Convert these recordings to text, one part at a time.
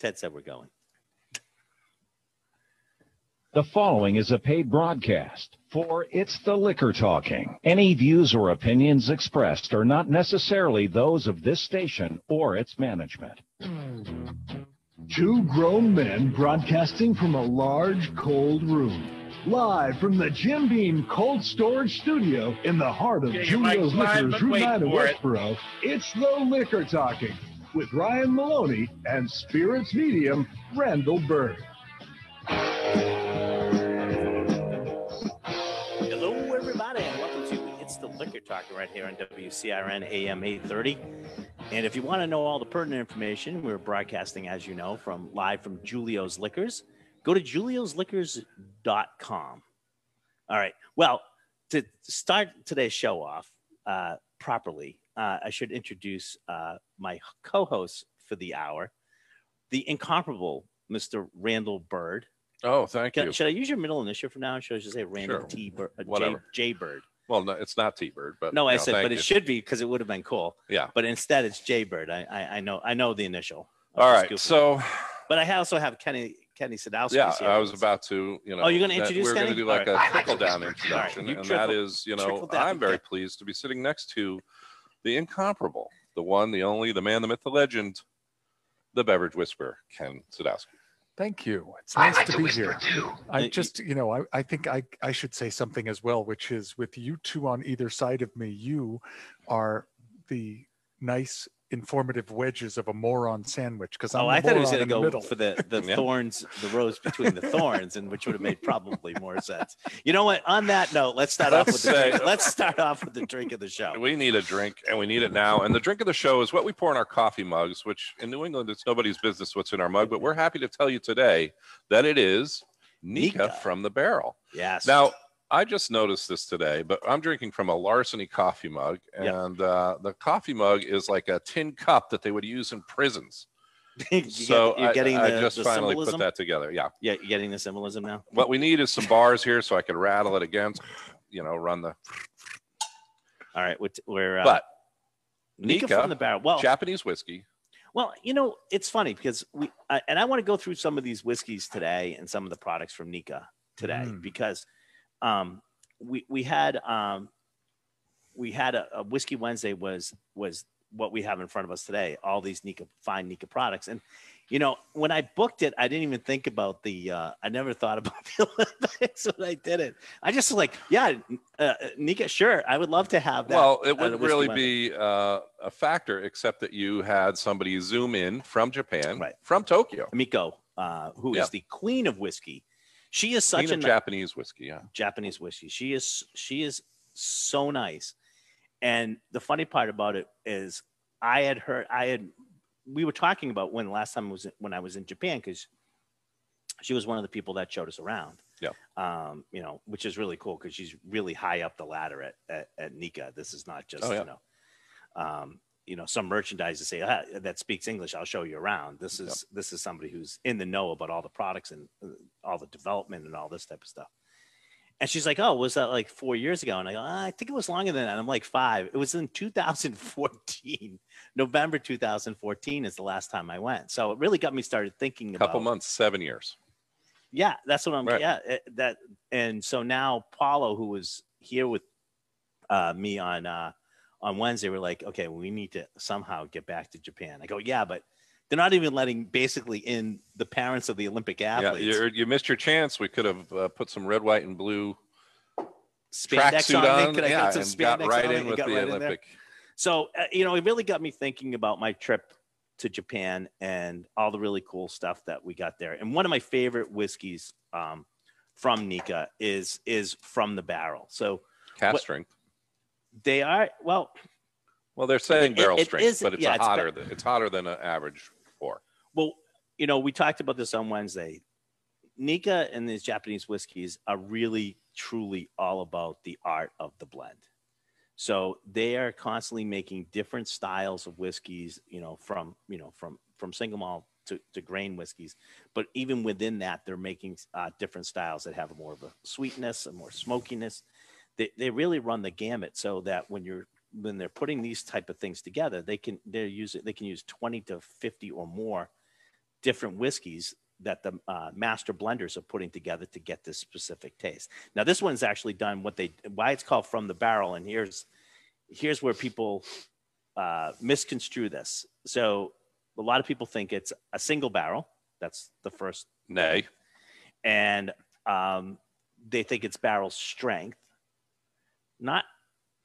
Ted said we're going. The following is a paid broadcast for It's the Liquor Talking. Any views or opinions expressed are not necessarily those of this station or its management. Two grown men broadcasting from a large, cold room. Live from the Jim Beam Cold Storage Studio in the heart of Get your mic Julio's Liquors, Route 9 of for it. It's the Liquor Talking with Ryan Maloney and Spirits Medium, Randall Bird. Hello, everybody, and welcome to It's the Liquor Talker right here on WCRN AM 830. And if you want to know all the pertinent information, we're broadcasting, as you know, from live from Julio's Liquors. Go to juliosliquors.com. All right. Well, to start today's show off uh, properly, uh, I should introduce uh, my co-host for the hour, the incomparable Mr. Randall Bird. Oh, thank Can- you. should I use your middle initial from now? on? Should I just say Randall Sure. T. Bird, uh, J, Whatever. J Bird? Well, no, it's not T-Bird, but No, I know, said, but you. it should be because it would have been cool. Yeah. But instead, it's J Bird. I, I I know I know the initial. I'm All right. So, but I also have Kenny Kenny Sadowski. yeah, I was about to, you know. Oh, you're gonna that introduce We're going to do like All a trickle down introduction, you and trickle- that is, you know, I'm very pleased to be sitting next to the incomparable, the one, the only, the man, the myth, the legend, the beverage whisperer, Ken Sadowski. Thank you. It's nice to be here. Uh, I just, you know, I, I think I, I should say something as well, which is with you two on either side of me, you are the nice, informative wedges of a moron sandwich. Because oh, I'm Oh, I thought he was going to in the go middle. for the the Yeah. thorns, the rose between the thorns, and which would have made probably more sense. You know what? On that note, let's start off with Let's the say- drink. let's start off with the drink of the show. We need a drink, and we need it now. And the drink of the show is what we pour in our coffee mugs, which in New England, it's nobody's business what's in our mug. But we're happy to tell you today that it is Nikka, Nikka. from the barrel. Yes. Now, I just noticed this today, but I'm drinking from a Larceny coffee mug, and uh, the coffee mug is like a tin cup that they would use in prisons. you get- so you're I, getting I the, just the finally symbolism. put that together. Yeah. Yeah, you're getting the symbolism now. What we need is some bars here so I can rattle it against, you know, run the All right, we're, we're uh, but Nikka, Nikka, from the barrel. Well, Japanese whiskey. Well, you know, it's funny because we I, and I want to go through some of these whiskeys today and some of the products from Nikka today Mm. because um, we we had um, we had a, a whiskey Wednesday was was what we have in front of us today. All these Nikka fine Nikka products, and you know, when I booked it, I didn't even think about the. Uh, I never thought about the Olympics when I did it. I just was like, yeah, uh, Nikka, sure, I would love to have that. Well, it wouldn't really Wednesday. be uh, a factor except that you had somebody zoom in from Japan, Right. from Tokyo. Miko, uh, who is Yeah. the queen of whiskey. She is such a Japanese whiskey, yeah. Japanese whiskey. She is she is so nice. And the funny part about it is I had heard I had we were talking about when last time was when I was in Japan because she was one of the people that showed us around. Yeah. Um, you know, which is really cool because she's really high up the ladder at, at, at Nikka. This is not just, Oh, yeah. you know, um, you know, some merchandise to say ah, that speaks English. I'll show you around. This is this is somebody who's in the know about all the products and uh, all the development and all this type of stuff. And she's like, "Oh, was that like four years ago?" And I go, ah, "I think it was longer than that." I'm like, five. It was in 2014, November 2014 is the last time I went. So it really got me started thinking A couple about. months, seven years. Yeah, that's what I'm. Right. Yeah, it- that. And so now Paulo, who was here with uh, me on uh, on Wednesday, we're like, okay, we need to somehow get back to Japan. I go, yeah, but they're not even letting basically in the parents of the Olympic athletes. Yeah, you you missed your chance. We could have uh, put some red, white, and blue Spandex on, on, Could yeah, some and got right in with the right? Olympic. So, uh, you know, it really got me thinking about my trip to Japan and all the really cool stuff that we got there. And one of my favorite whiskeys um, from Nikka is is from the barrel. So Cast What- strength. they are well, Well, they're saying barrel it strength, is- but it's yeah, a it's hotter. than, it's hotter than an average you know, we talked about this on Wednesday. Nikka and these Japanese whiskeys are really, truly all about the art of the blend. So they are constantly making different styles of whiskeys, you know, from you know from from single malt to, to grain whiskeys. But even within that, they're making uh, different styles that have more of a sweetness, a more smokiness. They, they really run the gamut so that when you're when they're putting these type of things together, they can they're using they can use 20 to 50 or more different whiskeys that the uh, master blenders are putting together to get this specific taste. Now, this one's actually done what they why it's called from the barrel, and here's here's where people uh, misconstrue this. So, a lot of people think it's a single barrel. That's the first Nay. and um, they think it's barrel strength, not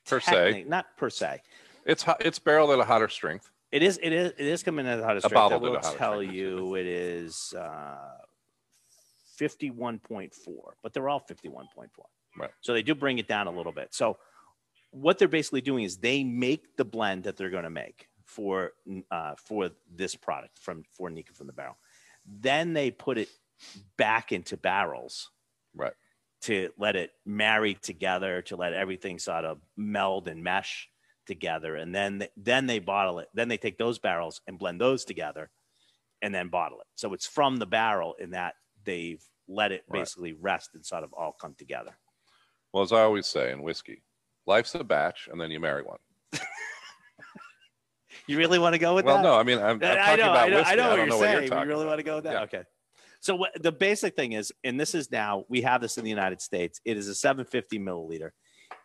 Per se. not per se. It's hot, it's barreled at a hotter strength. It is it is it is coming in at a hotter A. I will tell you it is uh, fifty-one point four, but they're all fifty-one point four. Right. So they do bring it down a little bit. So what they're basically doing is they make the blend that they're going to make for uh, for this product from for Nikka from the barrel. Then they put it back into barrels Right. to let it marry together, to let everything sort of meld and mesh together, and then then they bottle it. Then they take those barrels and blend those together, and then bottle it. So it's from the barrel in that they've let it Right. basically rest and sort of all come together. Well, as I always say in whiskey, life's a batch, and then you marry one. You really want to go with well, that? Well no, I mean I'm, I'm uh, talking I know, about I know, whiskey. I know what don't you're know saying. what you're you really about. want to go with that? Yeah. Okay. So what, the basic thing is, and this is now we have this in the United States. It is a 750 milliliter.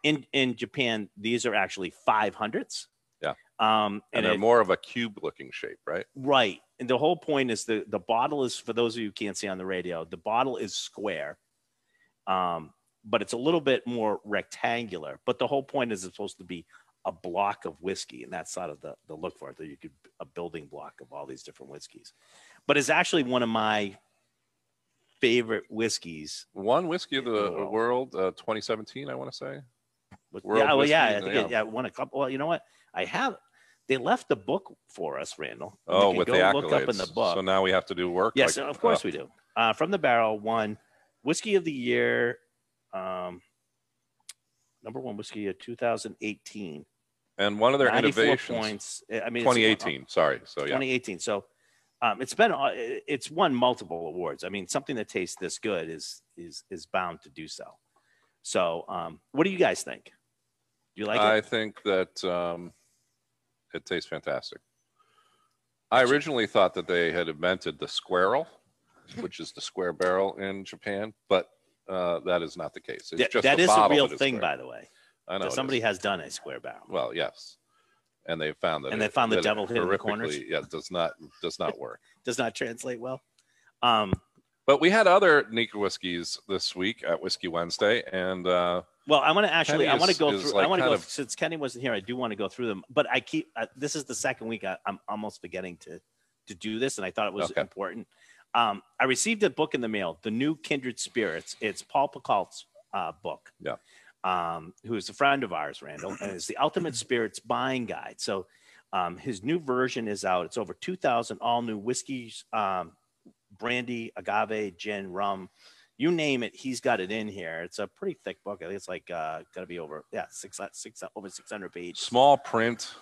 In in Japan, these are actually 500s. Yeah. Um, And and they're it- more of a cube-looking shape, right? Right. And the whole point is the the bottle is for those of you who can't see on the radio, the bottle is square. Um, but it's a little bit more rectangular. But the whole point is it's supposed to be a block of whiskey, and that's sort of the, the look for it, that you could a building block of all these different whiskeys. But it's actually one of my favorite whiskeys. One whiskey of the Wow. world, uh, 2017, I want to say. With- World yeah, well, yeah, I think yeah. it, yeah, won a couple. Well, you know what? I have. They left the book for us, Randall. Oh, with go the accolades. look up in the book. So now we have to do work. Yes, like- of course oh, we do. Uh, from the barrel, one whiskey of the year, um, number one whiskey of 2018. And one of their 94 innovations, points. I mean, it's- 2018. Sorry. So yeah, 2018. So um, it's been uh, it's won multiple awards. I mean, something that tastes this good is is is bound to do so. So, um, what do you guys think? You like I it? think that um, it tastes fantastic. I originally thought that they had invented the squirrel, which is the square barrel in Japan, but uh, that is not the case. It's just that is a real thing, square. by the way. I know somebody has done a square barrel. Well, yes, and they found that And they found the devil hid in the corners? Yeah, does not does not work. Does not translate well. Um, But we had other Nikka whiskeys this week at Whiskey Wednesday, and uh, Well, I want to actually, I want to is- go is through. I like want to go kind of- since Kenny wasn't here. I do want to go through them, but I keep. Uh, this is the second week I, I'm almost forgetting to to do this, and I thought it was Okay. important. Um, I received a book in the mail, the new Kindred Spirits. It's Paul Pacult's uh, book. Yeah. Um, who is a friend of ours, Randall, and it's the Ultimate Spirits Buying Guide. So, um, his new version is out. It's over two thousand all new whiskeys, um, brandy, agave, gin, rum you name it, he's got it in here. It's a pretty thick book. I think it's like uh, got to be over yeah six six over six hundred pages. small print.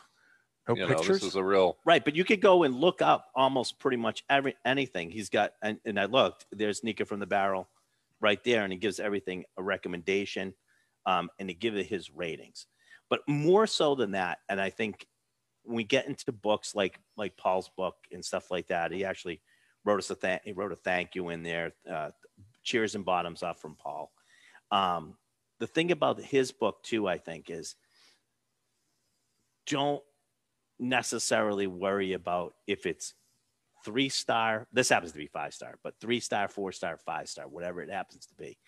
No you know, pictures. this is a real Right, but you could go and look up almost pretty much every anything he's got. And, and I looked. There's Nikka from the barrel, right there, and he gives everything a recommendation, um, and he gives it his ratings. But more so than that, and I think when we get into books like like Paul's book and stuff like that, he actually wrote us a thank he wrote a thank you in there. Uh, cheers and bottoms up from Paul. Um, the thing about his book too, I think, is don't necessarily worry about if it's three star. This happens to be five star, but three star, four star, five star, whatever it happens to be.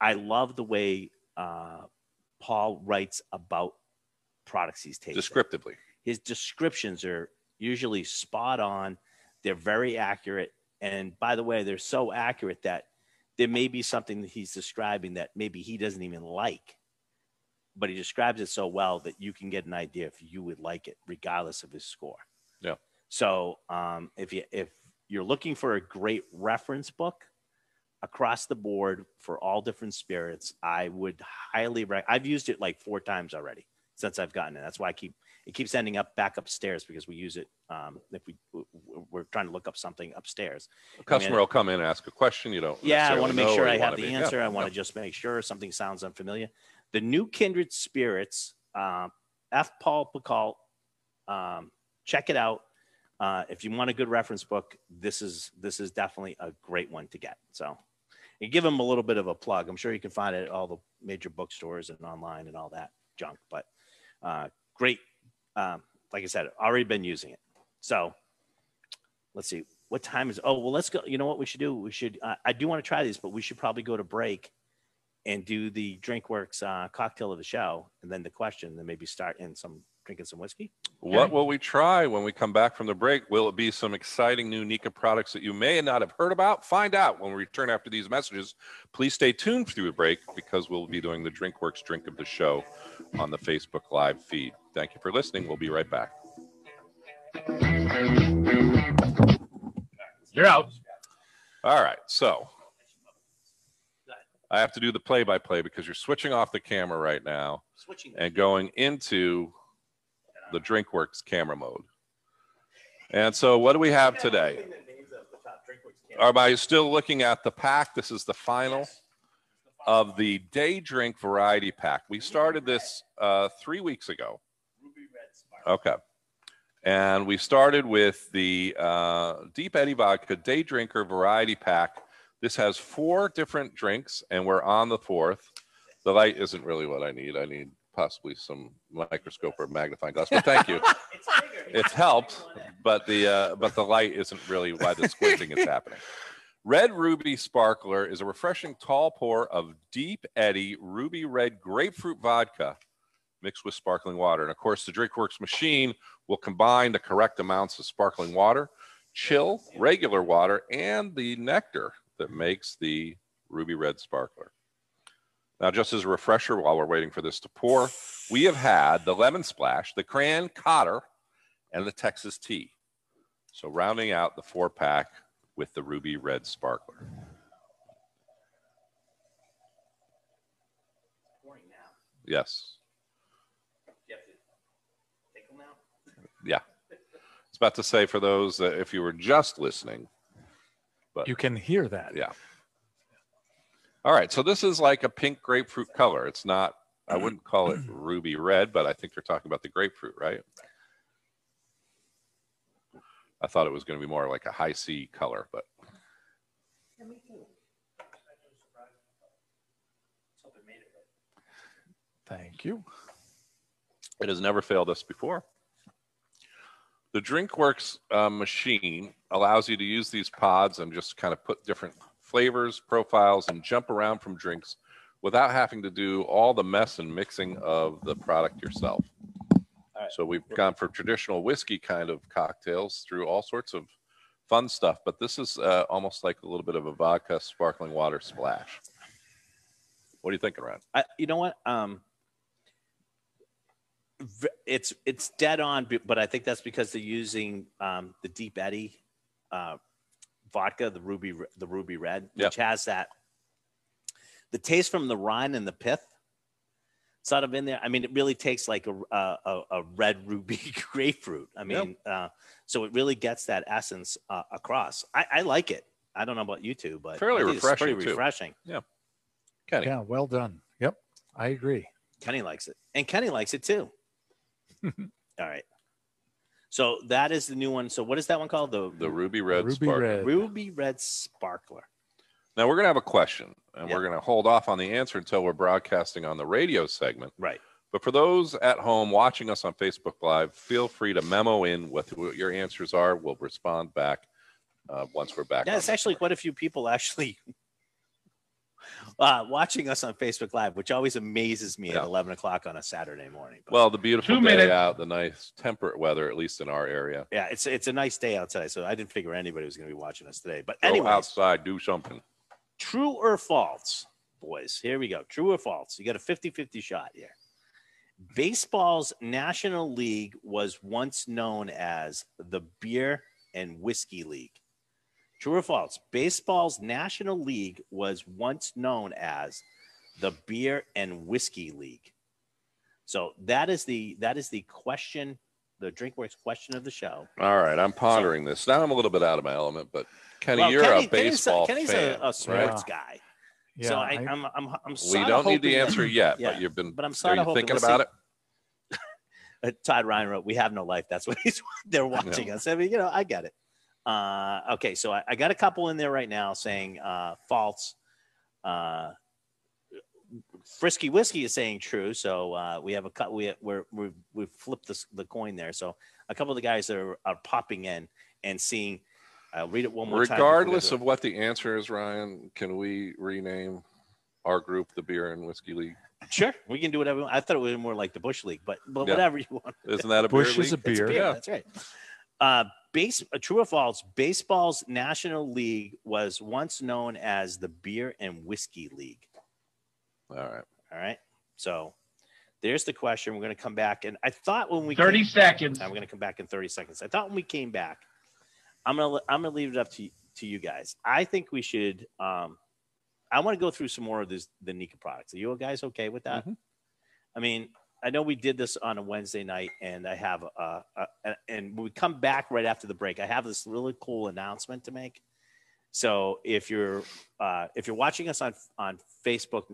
I love the way uh, Paul writes about products he's tasting descriptively. his descriptions are usually spot on. They're very accurate. And by the way, they're so accurate that there may be something that he's describing that maybe he doesn't even like, but he describes it so well that you can get an idea if you would like it, regardless of his score. Yeah. So um, if you if you're looking for a great reference book across the board for all different spirits, I would highly recommend. I've used it like four times already since I've gotten it. That's why I keep it keeps ending up back upstairs because we use it um, if we we're trying to look up something upstairs. A customer will come in and ask a question. You don't. Yeah, I want to make sure I have the be- answer. yeah, I want yeah. to just make sure something sounds unfamiliar. The new Kindred Spirits, uh, F. Paul Pacult, um, check it out. uh, if you want a good reference book, this is this is definitely a great one to get. So, and give them a little bit of a plug. I'm sure you can find it at all the major bookstores and online and all that junk. But uh, great, um, like I said, already been using it. So, let's see what time is. Oh well, let's go. You know what we should do? We should. Uh, I do want to try these, but we should probably go to break and do the DrinkWorks uh, cocktail of the show, and then the question, and then maybe start in some drinking some whiskey. What will we try when we come back from the break? Will it be some exciting new Nikka products that you may not have heard about? Find out when we return after these messages. Please stay tuned through the break because we'll be doing the DrinkWorks drink of the show on the Facebook Live feed. Thank you for listening. We'll be right back. You're out. All right. So I have to do the play by play because you're switching off the camera right now Switching. and going into the DrinkWorks camera mode. And so, what do we have today? Am I still looking at the pack? This is the final of the day drink variety pack. We started this uh, three weeks ago. Okay. And we started with the uh, Deep Eddy Vodka Day Drinker Variety Pack. This has four different drinks, and we're on the fourth. The light isn't really what I need. I need possibly some microscope or magnifying glass, but thank you. it's helped, but the uh, but the light isn't really why the squinting is happening. Red Ruby Sparkler is a refreshing tall pour of deep eddy ruby red grapefruit vodka mixed with sparkling water. And of course, the DrinkWorks machine will combine the correct amounts of sparkling water, chill, regular water, and the nectar that makes the ruby red sparkler. Now, just as a refresher, while we're waiting for this to pour, we have had the lemon splash, the crayon cotter, and the Texas tea. So, rounding out the four pack with the ruby red sparkler. Yes. Yeah. I was about to say for those that if you were just listening, but You can hear that. yeah. All right. So this is like a pink grapefruit color. It's not, I mm-hmm. wouldn't call it ruby red, but I think they're talking about the grapefruit, right? I thought it was going to be more like a high C color, but Thank you. it has never failed us before. The DrinkWorks uh, machine allows you to use these pods and just kind of put different flavors, profiles, and jump around from drinks without having to do all the mess and mixing of the product yourself. right. So we've gone for traditional whiskey kind of cocktails through all sorts of fun stuff, but this is uh, almost like a little bit of a vodka sparkling water splash. What are you thinking, Ryan? I, you know what? Um, it's it's dead on, but I think that's because they're using um, the Deep Eddy uh, vodka, the ruby the ruby red, Yep. which has that the taste from the rind and the pith sort of in there. I mean, it really takes like a a, a- a red ruby grapefruit. I Yep. mean, uh, so it really gets that essence uh, across. I, I like it. I don't know about you two, but Fairly I think refreshing, Pretty too. refreshing. Yeah. Kenny. Yeah, well done. Yep, I agree. Kenny likes it, and Kenny likes it too. All right. So that is the new one. So what is that one called? The The ruby red Ruby sparkler. red. Ruby Red Sparkler. Now we're going to have a question, and Yeah. we're going to hold off on the answer until we're broadcasting on the radio segment. Right. But for those at home watching us on Facebook Live, feel free to memo in what, what your answers are. We'll respond back uh, once we're back. Yeah, on it's the actually board. quite a few people actually uh, watching us on Facebook Live, which always amazes me Yeah. at 11 o'clock on a Saturday morning. But well, the beautiful day minutes. out, the nice temperate weather, at least in our area. yeah, it's it's a nice day outside, so I didn't figure anybody was going to be watching us today. But Go anyway, outside, do something. true or false, boys? Here we go. True or false? You got a 50 50 shot here. Baseball's National League was once known as the Beer and Whiskey League. True or false? Baseball's National League was once known as the Beer and Whiskey League. So that is the that is the question, the DrinkWorks question of the show. All right, I'm pondering this. Now I'm a little bit out of my element, but Kenny, Well, you're Kenny- a baseball Kenny's, fan. a, a sports guy. Yeah, so I, I- I'm, I'm, I'm we sorta don't need the hoping that- answer yet, Yeah, but you've been but I'm are sorta you thinking about see. it? Todd Ryan wrote, "We have no life." That's what he's. They're watching us. I mean, you know, I get it. Uh, okay, so I, I got a couple in there right now saying uh, false. Uh, Frisky whiskey is saying true, so uh, we have a cut. We we're, we're we've flipped the, the coin there. So a couple of the guys that are, are popping in and seeing. I'll read it one more time. before we go Regardless to- of what the answer is, Ryan, can we rename our group the Beer and Whiskey League? Sure, we can do whatever. I thought it was more like the Bush League, but but Yeah. whatever you want. Isn't that a Busch beer is a league? It's beer. Yeah. That's right. Base, uh, true or false? Baseball's National League was once known as the Beer and Whiskey League. All right. All right. So there's the question. We're going to come back, and I thought when we 30 came- seconds. I'm going to come back in 30 seconds. I thought when we came back, I'm going to I'm going to leave it up to to you guys. I think we should. Um, I want to go through some more of this the Nikka products. Are you guys okay with that? Mhm. I mean, I know we did this on a Wednesday night, and I have a, a, a and when we come back right after the break, I have this really cool announcement to make. So if you're uh, if you're watching us on on Facebook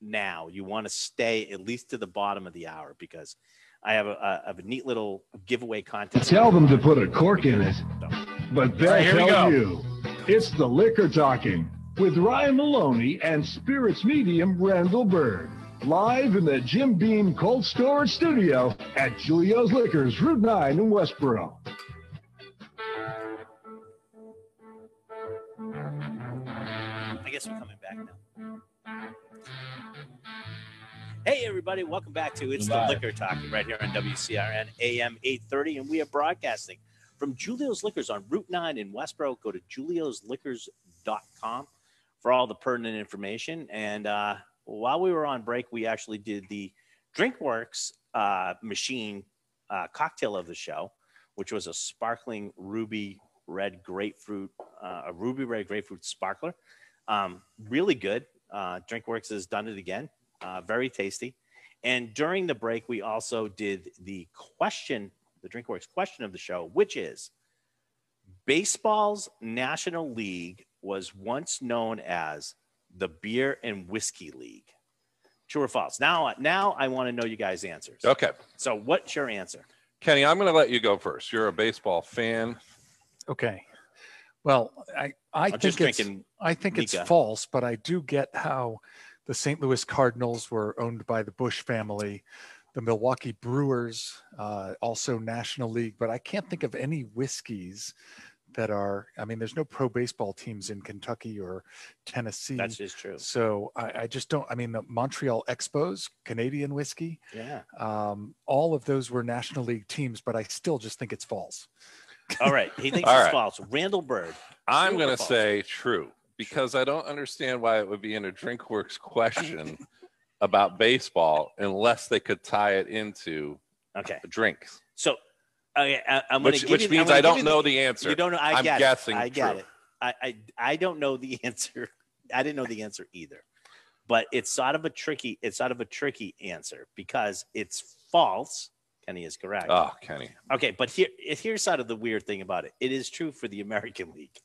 now, you want to stay at least to the bottom of the hour because I have a have a neat little giveaway contest. Tell them to put a cork in it, but they'll right, tell go. you. It's the Liquor Talking with Ryan Maloney and Spirits Medium Randall Bird. Live in the Jim Beam Cold Storage Studio at Julio's Liquors, Route 9 in Westboro. I guess we're coming back now. Hey everybody, welcome back to It's the Liquor Talking right here on WCRN AM 830, and we are broadcasting from Julio's Liquors on Route 9 in Westboro. Go to juliosliquors.com for all the pertinent information. And uh, while we were on break, we actually did the DrinkWorks uh, machine uh, cocktail of the show, which was a sparkling ruby red grapefruit, uh, a ruby red grapefruit sparkler. Um, really good. Uh, DrinkWorks has done it again. Uh, very tasty. And during the break, we also did the question, the DrinkWorks question of the show, which is baseball's National League was once known as the Beer and Whiskey League. True or false? Now, now I want to know you guys' answers. Okay. So, what's your answer? Kenny, I'm going to let you go first. You're a baseball fan. Okay. Well, I I I'm think just it's. I think it's false, but I do get how the St. Louis Cardinals were owned by the Busch family, the Milwaukee Brewers, uh, also National League, but I can't think of any whiskeys that are. I mean, there's no pro baseball teams in Kentucky or Tennessee. That's just true. so I, I just don't. I mean, the Montreal Expos, Canadian whiskey, Yeah. um, all of those were National League teams, but I still just think it's false. All right. He thinks All it's right. false. Randall Bird. I'm going to say true because I don't understand why it would be in a DrinkWorks question about baseball unless they could tie it into Okay. drinks, So, okay, I, I'm going to which, give which you, means I don't know the, the answer. You don't know. I I'm get guessing it. I get true. it. I, I I don't know the answer. I didn't know the answer either. But it's sort of a tricky. It's sort of a tricky answer because it's false. Kenny is correct. Oh, Kenny. Okay, but here here's sort of the weird thing about it. It is true for the American League.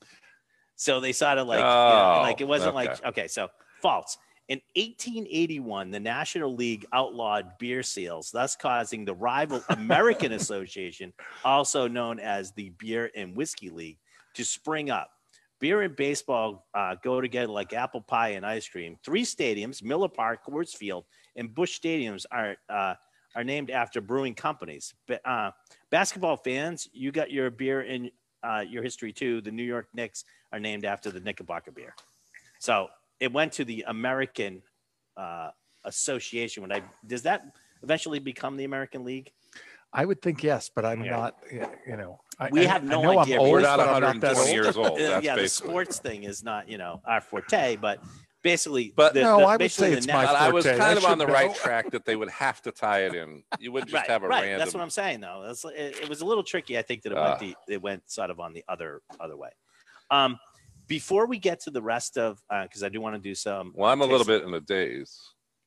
So they sort of like, you know, Oh, like it wasn't like okay. okay. So false. In 1881, the National League outlawed beer sales, thus causing the rival American Association, also known as the Beer and Whiskey League, to spring up. Beer and baseball uh, go together like apple pie and ice cream. Three stadiums, Miller Park, Coors Field, and Busch Stadiums, are uh, are named after brewing companies. But, uh, basketball fans, you got your beer in uh, your history too. The New York Knicks are named after the Knickerbocker beer. So it went to the American uh, Association. When I does that eventually become the American League? I would think yes, but I'm Yeah. not. You know, I, We I- have I no know idea. I'm old, We're not but I'm not that 120 old. years old. Uh, That's yeah, the sports thing is not you know our forte, but basically, But- the, No, the- I would say it's na- my But I was kind I of on the know. right track that they would have to tie it in. You wouldn't just right, have a right. random. That's what I'm saying, though. That's it, it was a little tricky. I think that it Ah. went the, it went sort of on the other other way. Um, before we get to the rest of, because I do want to do some. well, I'm a little bit in the days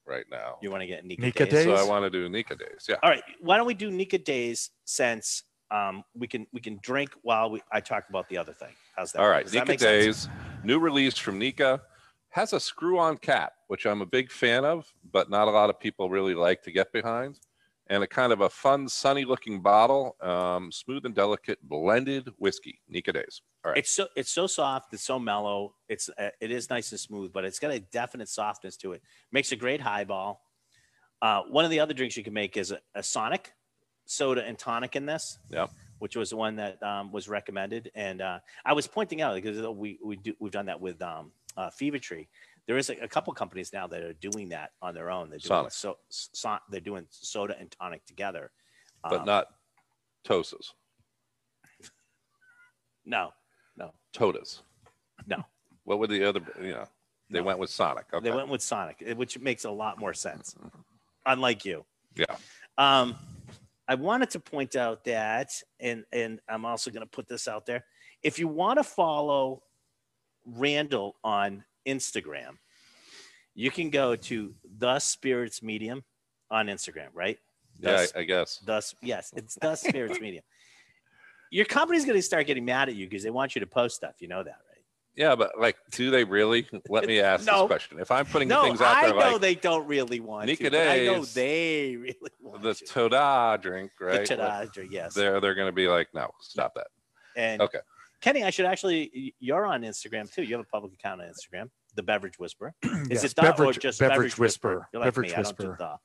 right now. You want to get Nikka, Nikka days? days? So I want to do Nikka days. Yeah. All right. Why don't we do Nikka days since um, we can we can drink while we I talk about the other thing. How's that? All right. Nikka make sense? days, new release from Nikka, has a screw on cap, which I'm a big fan of, but not a lot of people really like to get behind. And a kind of a fun, sunny looking bottle. Um, smooth and delicate blended whiskey, Nikka Days. All right. It's so it's so soft. It's so mellow. It's uh, it is nice and smooth, but it's got a definite softness to it. Makes a great highball. Uh, one of the other drinks you can make is a, a Sonic soda and tonic in this. Yep. Which was the one that um, was recommended, and uh, I was pointing out because we we do we've done that with um, uh, Fever Tree. There is a, a couple companies now that are doing that on their own. They're doing so, so they're doing soda and tonic together. but Um, not Tosas, no, no Todas. No. What were the other? You know, they No. went with Sonic. Okay. They went with Sonic, which makes a lot more sense. Unlike you. Yeah. Um, I wanted to point out that, and and I'm also going to put this out there. If you want to follow Randall on Instagram, you can go to the Spirits Medium on Instagram, right? yeah, I, I guess. Thus, yes, it's the Spirits Medium. Your company's going to start getting mad at you because they want you to post stuff. You know that, right? Yeah, but like, do they really? Let me ask No. this question. If I'm putting No, things out I there know like they don't really want Nikka to. but I know they really want the to. Toda drink, The right? ta-da, yes. They're they're going to be like, no, stop that. And Okay. Kenny, I should actually. You're on Instagram too. You have a public account on Instagram, the Beverage whisper. Is Yes, it the or beverage, just beverage, Beverage whisperer. You're like beverage me. I don't do the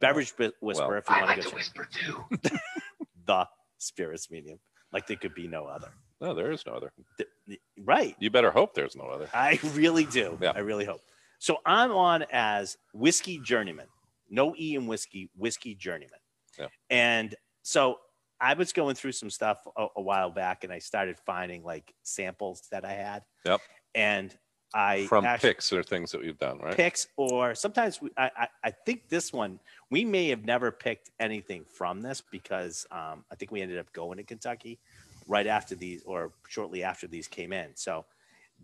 Beverage Bi- Whisperer. Well, if you I want like to to get whisper too. the Spirits Medium, like there could be no other. No, there is no other. Th- th- Right. You better hope there's no other. I really do. Yeah. I really hope. So I'm on as whiskey journeyman. No E in whiskey, whiskey journeyman. Yeah. And so I was going through some stuff a, a while back and I started finding like samples that I had. Yep. And I From actually- picks or things that we've done, right? picks or sometimes we, I, I, I think this one we may have never picked anything from this because um, I think we ended up going to Kentucky right after these or shortly after these came in. So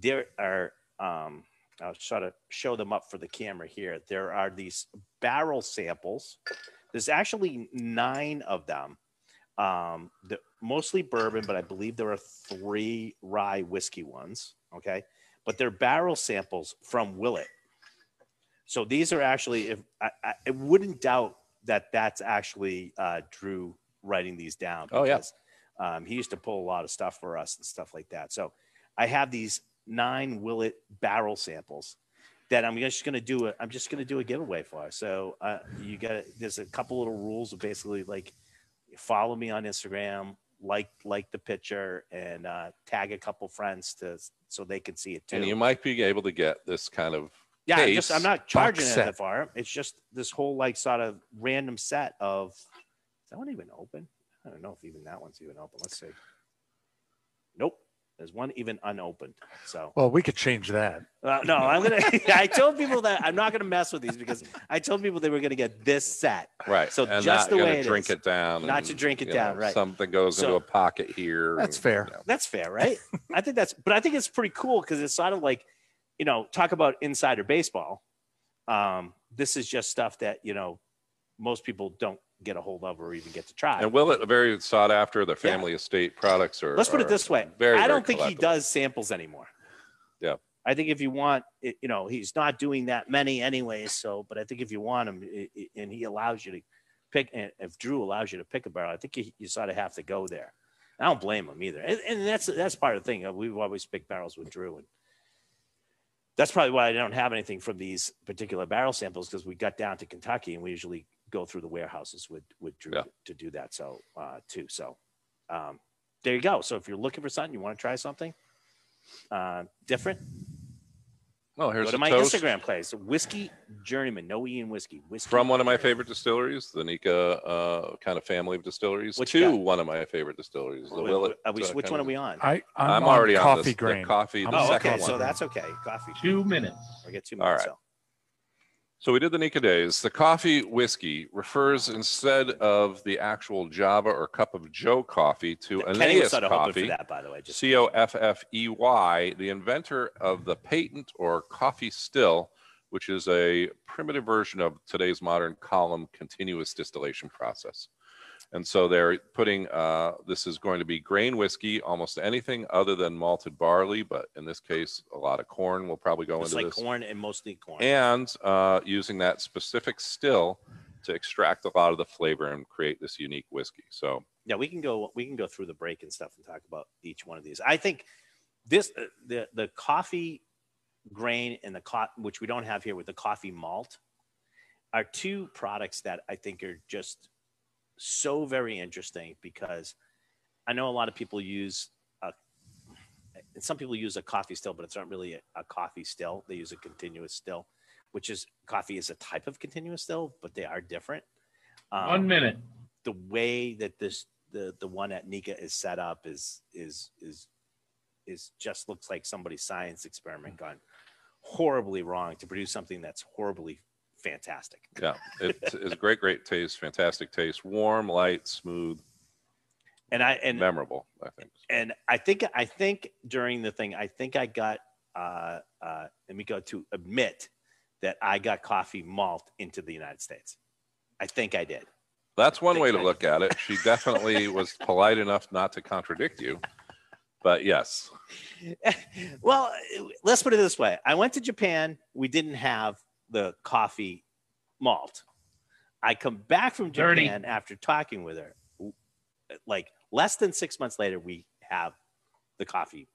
there are um, I'll try to show them up for the camera here. There are these barrel samples. There's actually nine of them. Um, the, mostly bourbon, but I believe there are three rye whiskey ones. Okay, but they're barrel samples from Willett. So these are actually, if I, I, wouldn't doubt that that's actually uh, Drew writing these down. Oh, yeah. Um, he used to pull a lot of stuff for us and stuff like that. So I have these nine Willett barrel samples that I'm just going to do. A, I'm just going to do a giveaway for. So uh, you got there's a couple little rules of basically like follow me on Instagram, like like the picture, and uh, tag a couple friends to so they can see it too. And you might be able to get this kind of Yeah, I'm, just, I'm not charging it that far. It's just this whole like sort of random set of. Is that one even open? I don't know if even that one's even open. Let's see. Nope, there's one even unopened. So Well, we could change that. uh, no, I'm gonna. I told people that I'm not gonna mess with these because I told people they were gonna get this set. right. So and just not the gonna way it drink is. it down. Not and, to drink it down, know, right. Something goes So- into a pocket here. That's and, fair. you know. That's fair, right? I think that's, but I think it's pretty cool because it's sort of like, you know, talk about insider baseball. Um, this is just stuff that you know most people don't get a hold of or even get to try. And Willett very sought after? The family estate products are. Let's put it this way: very, I don't think he does samples anymore. Yeah. I think if you want, it- you know, he's not doing that many anyways. So, but I think if you want him, and he allows you to pick, and if Drew allows you to pick a barrel, I think you, you sort of have to go there. I don't blame him either, and, and that's that's part of the thing. We've always picked barrels with Drew, and that's probably why I don't have anything from these particular barrel samples because we got down to Kentucky, and we usually go through the warehouses with with Drew Yeah. to do that. So, uh, too. So, um, there you go. So if you're looking for something, you want to try something uh, different, Oh, here's go to my toast Instagram place, Whiskey Journeyman, no E in whiskey. Whiskey from one of my favorite distilleries, the Nikka uh, kind of family of distilleries, What to one of my favorite distilleries, the Wait, Willett. are we, uh, which kind one are we on? I, I'm, I'm on already on Coffey this, grain. The coffee. The Oh, second okay. one. So that's okay. Coffee. Two minutes. I get two minutes. right. So. So we did the Nikka Days. The Coffey whiskey refers instead of the actual Java or cup of Joe coffee to Kenny was Aeneas sort of hoping Coffey. for that, by the way. Just C O F F E Y, the inventor of the patent or Coffey still, which is a primitive version of today's modern column continuous distillation process. And so they're putting uh, this is going to be grain whiskey, almost anything other than malted barley, but in this case, a lot of corn will probably go it's into like this corn and mostly corn. and uh, using that specific still to extract a lot of the flavor and create this unique whiskey. So Yeah, we can go. We can go through the break and stuff and talk about each one of these. I think this uh, the the Coffey grain and the co- which we don't have here with the Coffey malt are two products that I think are just so very interesting because I know a lot of people use a and some people use a Coffey still, but it's not really a, a Coffey still. They use a continuous still, which is Coffey is a type of continuous still, but they are different. Um, One minute. the way that this the the one at Nikka is set up is is is is just looks like somebody's science experiment gone horribly wrong to produce something that's horribly fantastic. yeah, it is a great, great taste, fantastic taste, warm, light, smooth, And I and memorable. I think. and I think I think during the thing I think I got uh uh Emiko to admit that I got Coffey malt into the United States. I think I did. That's one way to look at it. She definitely was polite enough not to contradict you. But yes, well, let's put it this way. I went to Japan. We didn't have the Coffey malt. I come back from Dirty. Japan after talking with her. Like less than six months later, we have the Coffey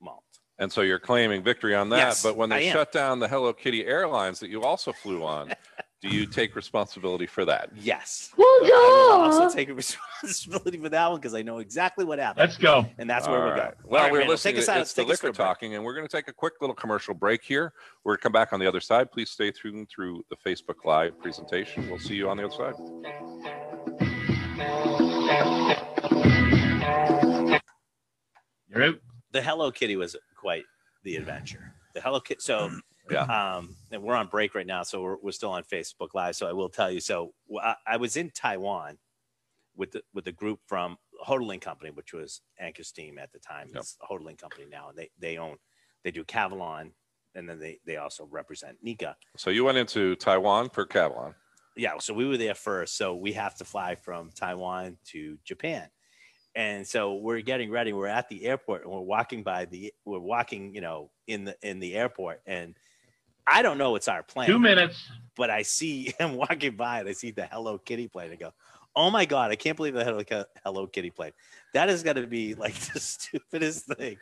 malt. and so you're claiming victory on that. Yes, but when they shut down the Hello Kitty Airlines that you also flew on, do you take responsibility for that? Yes. But I will also take responsibility for that one because I know exactly what happened. Let's go. and that's where All we're right. going. Well, All right, we're Randall, listening. Take us to out. it's the take us liquor a break. talking, and we're going to take a quick little commercial break here. We're going to come back on the other side. Please stay tuned through the Facebook Live presentation. We'll see you on the other side. You're out. The Hello Kitty was quite the adventure. The Hello Kitty. So Yeah. um, and we're on break right now, so we're, we're still on Facebook Live. So I will tell you. So I was in Taiwan with the with a group from Hotaling Company, which was Anchor Steam at the time. Yep. It's a Hotaling Company now, and they they own they do Kavalan, and then they they also represent Nikka. So you went into Taiwan for Kavalan. Yeah, so we were there first. So we have to fly from Taiwan to Japan. And so we're getting ready. We're at the airport and we're walking by the we're walking, you know, in the in the airport and I don't know what's our plan. Two minutes. but I see him walking by and I see the Hello Kitty plane and go, "Oh my god, I can't believe the Hello, Hello Kitty plane. That is going to be like the stupidest thing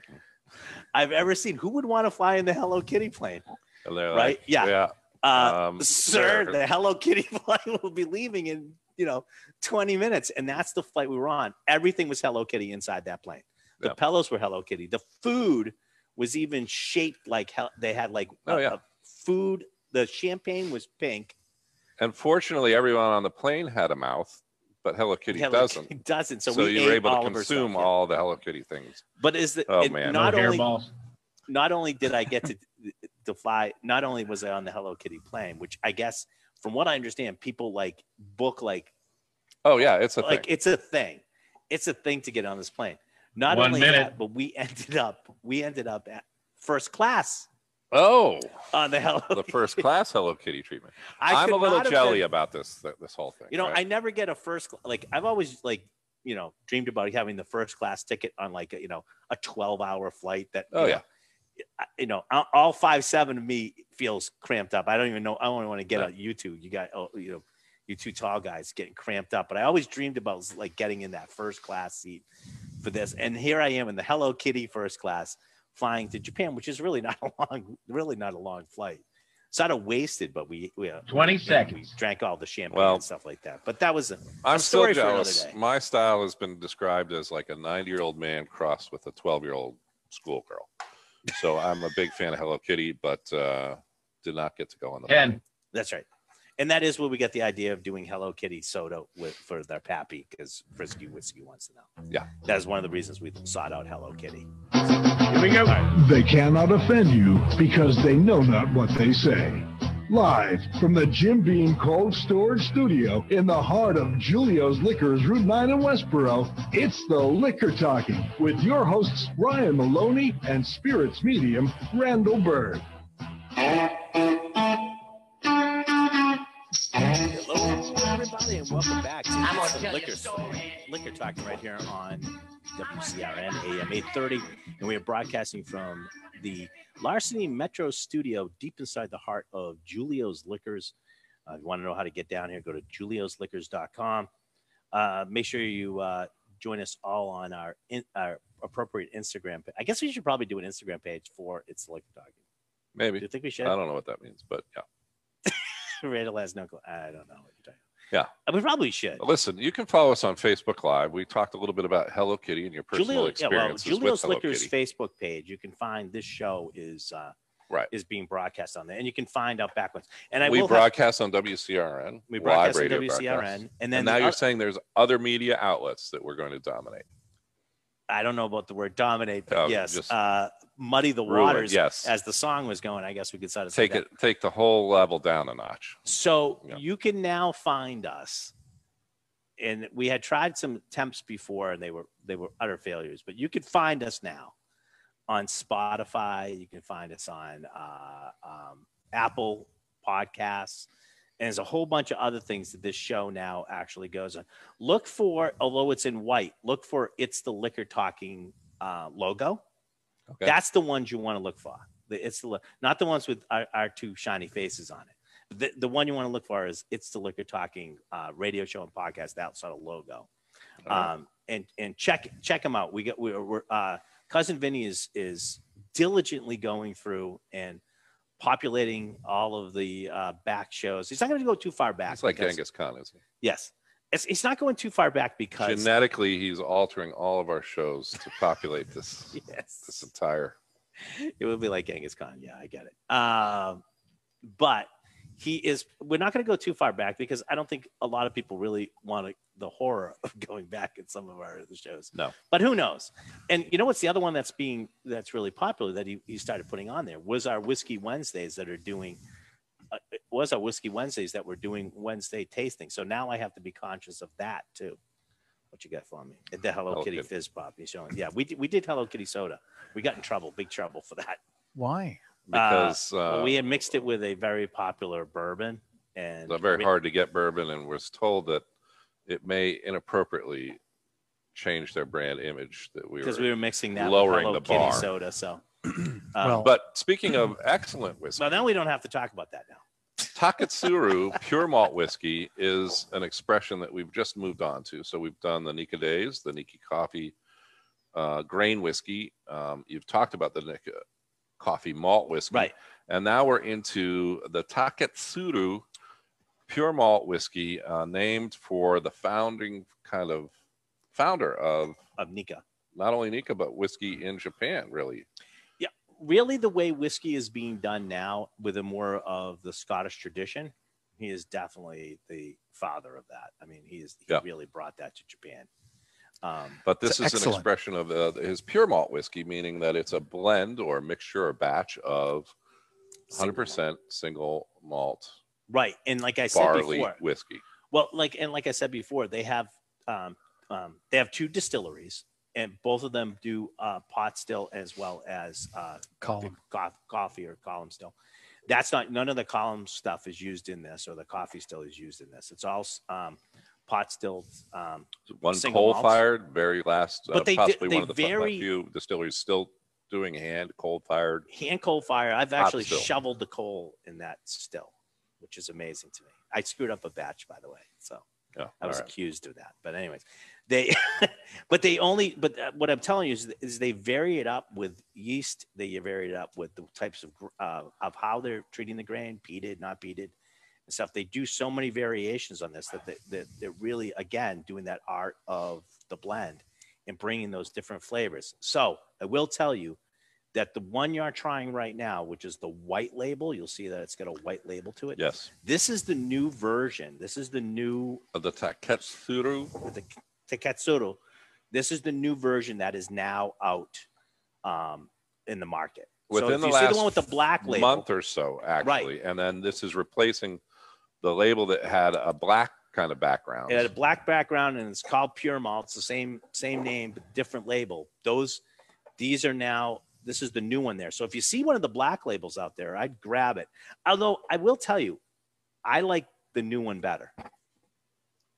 I've ever seen. Who would want to fly in the Hello Kitty plane? And they're Right? like, Yeah. Yeah. Uh, Um, sir, sir. the Hello Kitty flight will be leaving in you know 20 minutes, and that's the flight we were on. Everything was Hello Kitty inside that plane. The Yeah. pillows were Hello Kitty. The food was even shaped like hell. They had like Oh, a- yeah. a food. The champagne was pink. And fortunately, everyone on the plane had a mouth, but Hello Kitty Hello doesn't. Kitty doesn't. So, So, we you were able to consume stuff, yeah. all the Hello Kitty things. But is the Oh, it- man. not no only hairballs. not only did I get to to fly, not only was I on the Hello Kitty plane, which I guess from what I understand, people like book like Oh yeah, it's a like thing. it's a thing. It's a thing to get on this plane. Not One only minute. that, but we ended up we ended up at first class Oh, on the Hello. the first class Hello Kitty treatment. I I'm a little jelly been- about this th- this whole thing. You know, right? I never get a first cl- like I've always like you know dreamed about having the first class ticket on like a, you know a 12 hour flight that Oh, yeah. know, you know all- five seven of me feels cramped up i don't even know i don't want to get Yeah. on youtube you got oh, you know you two tall guys getting cramped up but i always dreamed about like getting in that first class seat for this and here i am in the hello kitty first class flying to japan which is really not a long really not a long flight It's not a wasted but we we, uh, 20 we seconds. drank all the champagne Well, and stuff like that but that was a, I'm a still story for another jealous. day. My style has been described as like a 90 year old man crossed with a 12 year old schoolgirl. So I'm a big fan of Hello Kitty, but uh, did not get to go on the Ten. plane. That's right. And that is where we get the idea of doing Hello Kitty soda with for their pappy because Frisky Whiskey wants to know. Yeah. That is one of the reasons we sought out Hello Kitty. Here we go. They cannot offend you because they know not what they say. Live from the Jim Beam Cold Storage Studio in the heart of Julio's Liquors, Route 9 in Westboro, it's the Liquor Talking with your hosts Ryan Maloney and Spirits Medium Randall Bird. Hello, everybody, and welcome back to the Liquor, Liquor Talking right here on WCRN AM 830. And we are broadcasting from the Larceny Metro Studio deep inside the heart of Julio's Liquors, Uh, if you want to know how to get down here, go to juliosliquors.com. Uh, make sure you uh, join us all on our in, our appropriate Instagram. I guess we should probably do an Instagram page for it's liquor talking. Do Maybe. you think we should? I don't know what that means, but yeah. Randall has no clue. I don't know what you're talking. About. Uh, we probably should. Listen, you can follow us on Facebook Live. We talked a little bit about Hello Kitty and your personal Julio, yeah, well, experiences Julio's with Hello Kitty. Facebook page. You can find this show is uh, Right. is being broadcast on there, and you can find out backwards. And I we will have, broadcast on WCRN. we broadcast on WCRN, broadcast. and And, then now the you're oth- saying there's other media outlets that we're going to dominate. I don't know about the word dominate, but Oh, yes, uh, muddy the waters. yes. As the song was going, I guess we could sort of say Take that. it, take the whole level down a notch. So Yeah. you can now find us, and we had tried some attempts before, and they were they were utter failures. But you can find us now on Spotify. You can find us on uh, um, Apple Podcasts, and there's a whole bunch of other things that this show now actually goes on. Look for, although it's in white, look for it's the liquor talking uh, logo. Okay. That's the ones you want to look for. It's the not the ones with our, our two shiny faces on it. The, the one you want to look for is it's the liquor talking uh, radio show and podcast. That sort of logo, right. um, and and check check them out. We get we're, we're uh, cousin Vinny is is diligently going through and populating all of the uh, back shows. He's not going to go too far back. It's like because- Genghis Khan, isn't Yes, it's, it's not going too far back because Genetically, he's altering all of our shows to populate this yes, this entire. it would be like Genghis Khan. Yeah, I get it. Um, but he is. We're not going to go too far back because I don't think a lot of people really want to, the horror of going back at some of our other shows. No. but who knows? And you know what's the other one that's being that's really popular that he, he started putting on there was our whiskey Wednesdays that are doing. Uh, it was our whiskey Wednesdays that were doing Wednesday tasting. So now I have to be conscious of that too. What you got for me? The Hello, Hello Kitty Kitty. Fizz Pop. You showing? Yeah, we did, we did Hello Kitty soda. We got in trouble, big trouble for that. Why? Because uh, Well, we had mixed it with a very popular bourbon, and it's very we- hard to get bourbon, and was told that it may inappropriately change their brand image. That we were. because we were mixing that lowering with Hello the Kitty bar. soda. So, um, Well- but speaking of excellent whiskey, well, now we don't have to talk about that now. Taketsuru pure malt whiskey is an expression that we've just moved on to. So we've done the Nikka Days, the Nikka Coffey uh, grain whiskey. Um, you've talked about the Nikka Coffey malt whiskey, Right. And now we're into the Taketsuru pure malt whiskey, uh, named for the founding kind of founder of Of Nikka. not only Nikka but whiskey in Japan. Really, Yeah, Really, the way whiskey is being done now, with a more of the Scottish tradition, he is definitely the father of that. I mean, he is he Yeah. really brought that to Japan. Um, But this It's is an expression of uh, his pure malt whiskey, meaning that it's a blend or mixture or batch of 100% single malt right, and like I said barley before, whiskey. Well, like and like I said before, they have um, um, they have two distilleries, and both of them do uh, pot still as well as uh, Column. co- Coffey or column still. That's not none of the column stuff is used in this, or the Coffey still is used in this. It's all um, pot still. Um, One coal malts. fired, very last, uh, But they possibly they one of the fu- vary- few distilleries still doing hand coal fired. hand coal fire. I've actually shoveled the coal in that still, which is amazing to me. I screwed up a batch, by the way, so Yeah, I was right. accused of that. But anyways, they, but they only. But uh, what I'm telling you is, is they vary it up with yeast. They vary it up with the types of uh, of how they're treating the grain, peated, not peated, and stuff. They do so many variations on this that they, that they're really again doing that art of the blend and bringing those different flavors. So I will tell you that the one you're trying right now, which is the white label, you'll see that it's got a white label to it. Yes. This is the new version. This is the new Uh, The Taketsuru. the Taketsuru. This is the new version that is now out um, in the market. so Within if the you see last the one with the black label, month or so, actually. right. And then this is replacing the label that had a black kind of background. it had a black background and it's called Pure Malt. It's the same same name but different label. Those these are now this is the new one there. So if you see one of the black labels out there, I'd grab it. Although I will tell you, I like the new one better.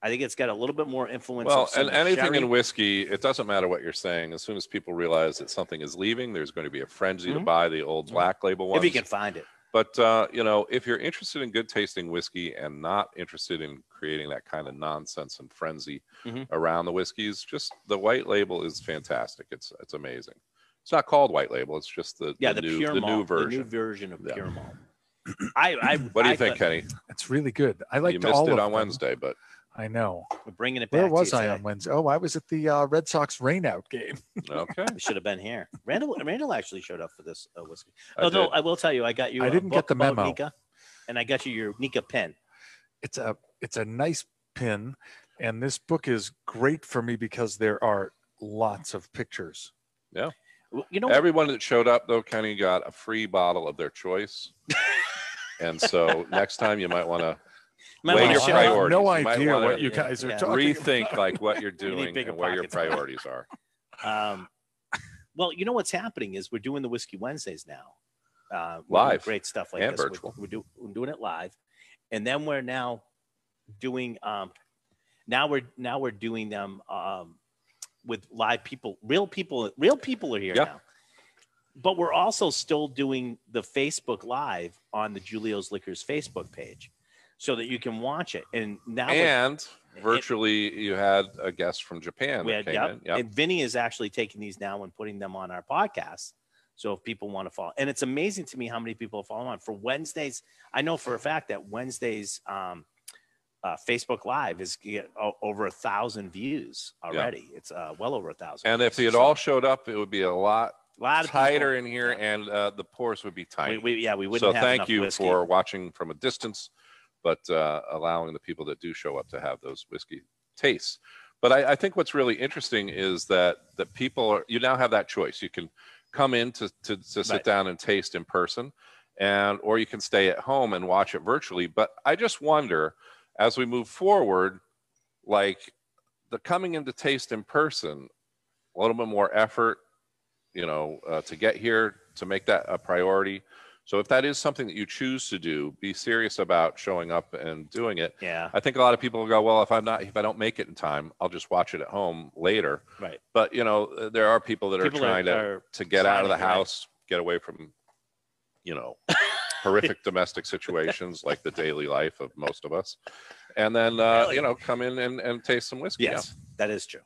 I think it's got a little bit more influence. Well, and anything sherry. in whiskey, it doesn't matter what you're saying. As soon as people realize that something is leaving, there's going to be a frenzy to Mhm. buy the old Mhm. black label ones. if you can find it. But uh, you know, if you're interested in good tasting whiskey and not interested in creating that kind of nonsense and frenzy Mhm. around the whiskeys, just the white label is fantastic. It's it's amazing. It's not called white label. It's just the, Yeah, the, the, new pure the malt, new version. the new version of Yeah. pure malt. I, I what do you I think, thought- Kenny? It's really good. I like you missed all it of on them. Wednesday, but I know. We're bringing it back. Where to was you I today. on Wednesday? Oh, I was at the uh, Red Sox rainout game. okay. We should have been here. Randall, Randall actually showed up for this uh, whiskey. I Although did. I will tell you, I got you. I a didn't get book the about memo. Nikka, and I got you your Nikka pen. It's a it's a nice pin, and this book is great for me because there are lots of pictures. Well, You know, Everyone that showed up though, Kenny got a free bottle of their choice. and so next time you might want to might weigh your show I have up. priorities. no You idea what you guys are yeah. talking rethink about. like what you're doing bigger and where your priorities are. Um, well, you know what's happening is we're doing the Whiskey Wednesdays now. Uh, Live great stuff like and this. We're- virtual. We're, do, we're doing it live, and then we're now doing. Um, now we're now we're doing them um, with live people. Real people. Real people are here Yeah. now. But we're also still doing the Facebook Live on the Julio's Liquors Facebook page, so that you can watch it. And now And virtually, you had a guest from Japan we had, came yep. in. Yep. And Vinny is actually taking these now and putting them on our podcast. So if people want to follow, and it's amazing to me how many people follow on for Wednesdays. I know for a fact that Wednesdays um, uh, Facebook Live is get over a thousand views already. It's uh, well over a thousand. And if views. had So, all showed up, it would be a lot a lot tighter people- in here, yeah. and uh, the pores would be we, yeah, we wouldn't so thank you whiskey. for watching from a distance, but uh, allowing the people that do show up to have those whiskey tastes. But I, I think what's really interesting is that that people are you now have that choice. You can come in to to, to sit Right. down and taste in person, and or you can stay at home and watch it virtually. But I just wonder as we move forward, like the coming into taste in person, a little bit more effort, you know, uh, to get here to make that a priority. So if that is something that you choose to do, be serious about showing up and doing it. yeah, I think a lot of people will go, well, if I'm not, if I don't make it in time, I'll just watch it at home later. right. But you know, there are people that People are trying to are to get out of the planning, right. house, get away from, you know, horrific domestic situations like the daily life of most of us, and then uh, you know, come in and, and taste some whiskey. Yes, that is true.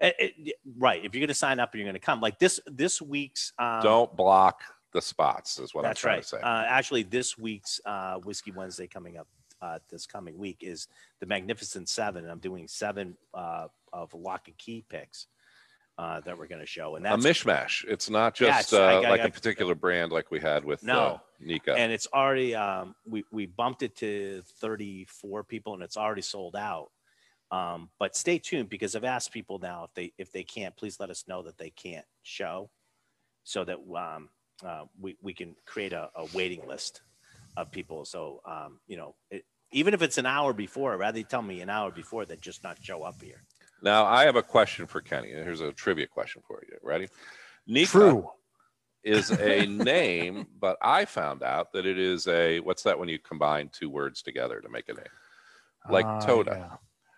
It- it- right. If you're going to sign up and you're going to come, like this this week's um, Don't block the spots, is what That's I'm trying right. to say. Uh, actually, this week's uh, Whiskey Wednesday coming up uh, this coming week is the Magnificent Seven. and I'm doing seven uh, of lock and key picks uh, that we're going to show, and that's a mishmash. It's not Yeah, just it's- uh, I- like I- a particular brand like we had with uh, No. Nikka. and it's already um, we we bumped it to 34 people, and it's already sold out. Um, but stay tuned because I've asked people now if they if they can't, please let us know that they can't show, so that um, uh, we we can create a, a waiting list of people. So um, you know, it, even if it's an hour before, rather tell me an hour before than just not show up here. Now I have a question for Kenny. Here's a trivia question for you. Ready? Nikka True. is a name, but I found out that it is a what's that when you combine two words together to make a name? Like Ah, Toda. yeah.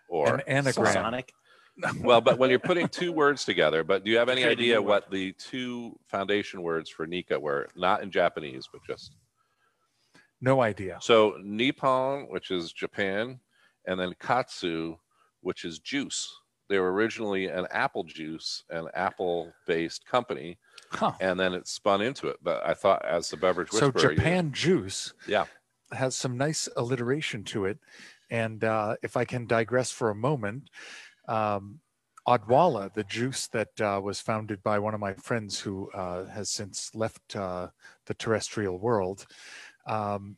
Or An anagram. Sonic. well, but when you're putting two words together, but do you have any Create idea what the two foundation words for Nikka were? Not in Japanese, but just No idea. So Nippon, which is Japan, and then Katsu, which is juice. They were originally an apple juice, an apple-based company, Huh. and then it spun into it. But I thought, as the beverage So Japan juice Yeah. has some nice alliteration to it. And uh, if I can digress for a moment, um, Odwalla, the juice that uh, was founded by one of my friends who uh, has since left uh, the terrestrial world, um,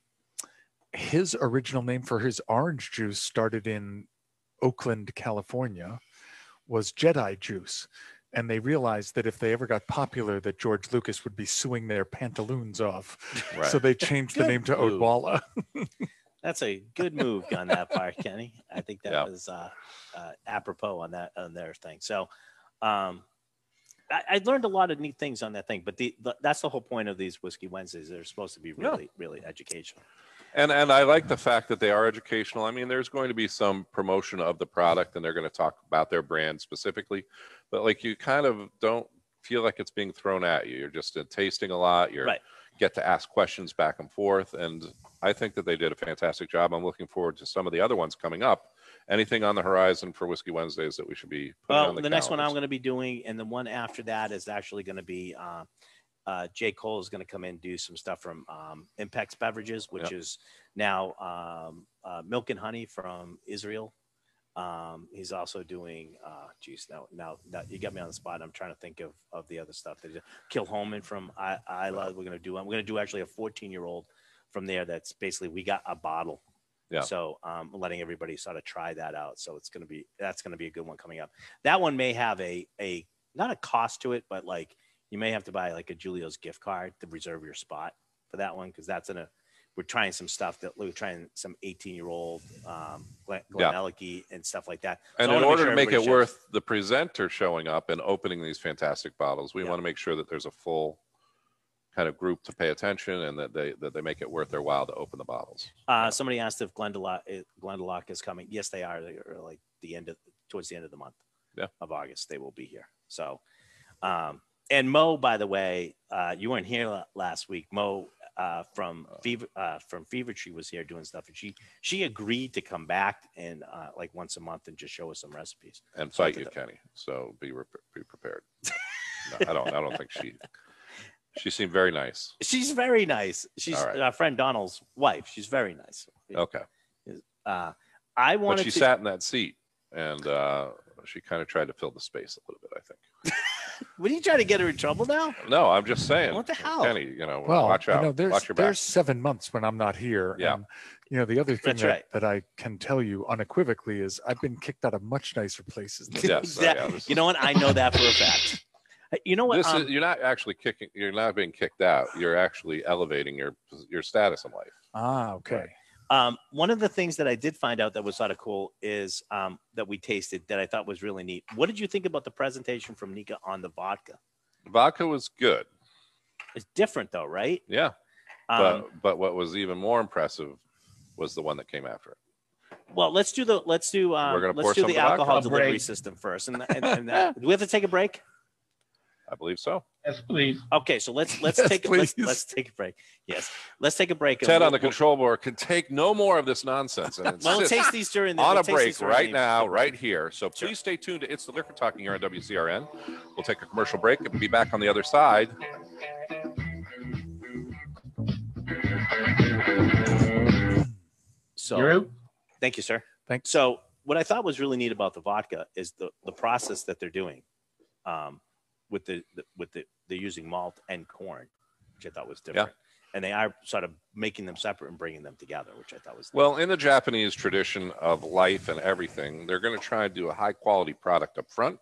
his original name for his orange juice started in Oakland, California, was Jedi juice. And they realized that if they ever got popular, that George Lucas would be suing their pantaloons off. right. So they changed the name to move. Odwalla. That's a good move on that part, Kenny. I think that Yeah. was uh, uh, apropos on that on their thing. So, um, I, I learned a lot of neat things on that thing. But the, the that's the whole point of these whiskey Wednesdays. They're supposed to be Yeah. really, really educational. And and I like the fact that they are educational. I mean, there's going to be some promotion of the product, and they're going to talk about their brand specifically, but like you kind of don't feel like it's being thrown at you. You're just uh, tasting a lot. You're Right. get to ask questions back and forth, and I think that they did a fantastic job. I'm looking forward to some of the other ones coming up. Anything on the horizon for Whiskey Wednesdays that we should be putting Well, on the, the, next one I'm going to be doing, and the one after that is actually going to be uh, uh, J. Cole is going to come in and do some stuff from um, Impex Beverages, which is now um, uh, Milk and Honey from Israel. Um, he's also doing, uh, geez, now, now, now you got me on the spot. I'm trying to think of, of the other stuff. That Kilchoman from I, Love. We're going to do. I'm going to do actually a 14 year old from there. That's basically we got a bottle. Yeah. So um, letting everybody sort of try that out. So it's going to be that's going to be a good one coming up. That one may have a a not a cost to it, but like you may have to buy like a Julio's gift card to reserve your spot for that one because that's in a we're trying some stuff that we're trying some 18 year old um Glen, Glen Yeah. Ellicky and stuff like that. And So I in order sure to make it checks- worth the presenter showing up and opening these fantastic bottles, we Yeah. want to make sure that there's a full kind of group to pay attention and that they that they make it worth their while to open the bottles. Uh, somebody asked if Glendalough, eh, Glendalough is coming. Yes, they are. They are like the end of towards the end of the month Yeah. of August. They will be here. So, um, and Mo, by the way, uh, you weren't here last week. Mo uh, from Fever uh, from Fever Tree was here doing stuff, and she she agreed to come back and uh, like once a month and just show us some recipes. And fight you, that. Kenny. So be re- be prepared. no, I don't I don't think she she seemed very nice. She's very nice. She's right. our friend Donald's wife. She's very nice. Okay. Uh, I But wanted she to. sat in that seat and uh she kind of tried to fill the space a little bit, I think. What are you trying to get her in trouble now? No, I'm just saying. What the hell? Kenny, you know, Well, watch out. you know, there's watch your back. there's seven months when I'm not here. Yeah. And, you know, the other thing that, right. that I can tell you unequivocally is I've been kicked out of much nicer places. Than Yes, That- yeah, this you know what? I know that for a fact. You know what? This um, is you're not actually kicking you're not being kicked out. You're actually elevating your your status in life. Ah, okay. Um, one of the things that I did find out that was sort of cool is um, that we tasted that I thought was really neat. What did you think about the presentation from Nikka on the vodka? Vodka was good. It's different though, right? Yeah. Um, but but what was even more impressive was the one that came after it. well, let's do the let's do um, We're gonna pour let's do the of the vodka? alcohol delivery break. system first, and, and, and that, do we have to take a break? I believe so. Yes, please. Okay, so let's let's Yes, take let's, let's take a break. Yes, let's take a break. Ted we'll- on the we'll- control board can take no more of this nonsense and Well, we'll insist taste these during the on we'll a break right now, the right here. So Sure. please stay tuned to It's the Liquor Talking here on WCRN. We'll take a commercial break and be back on the other side. So You're. Thank you, sir. Thanks. So what I thought was really neat about the vodka is the the process that they're doing, um, with the, the with the they're using malt and corn, which I thought was different, and they are sort of making them separate and bringing them together, which I thought was Well, in the Japanese tradition of life and everything, they're going to try and do a high quality product up front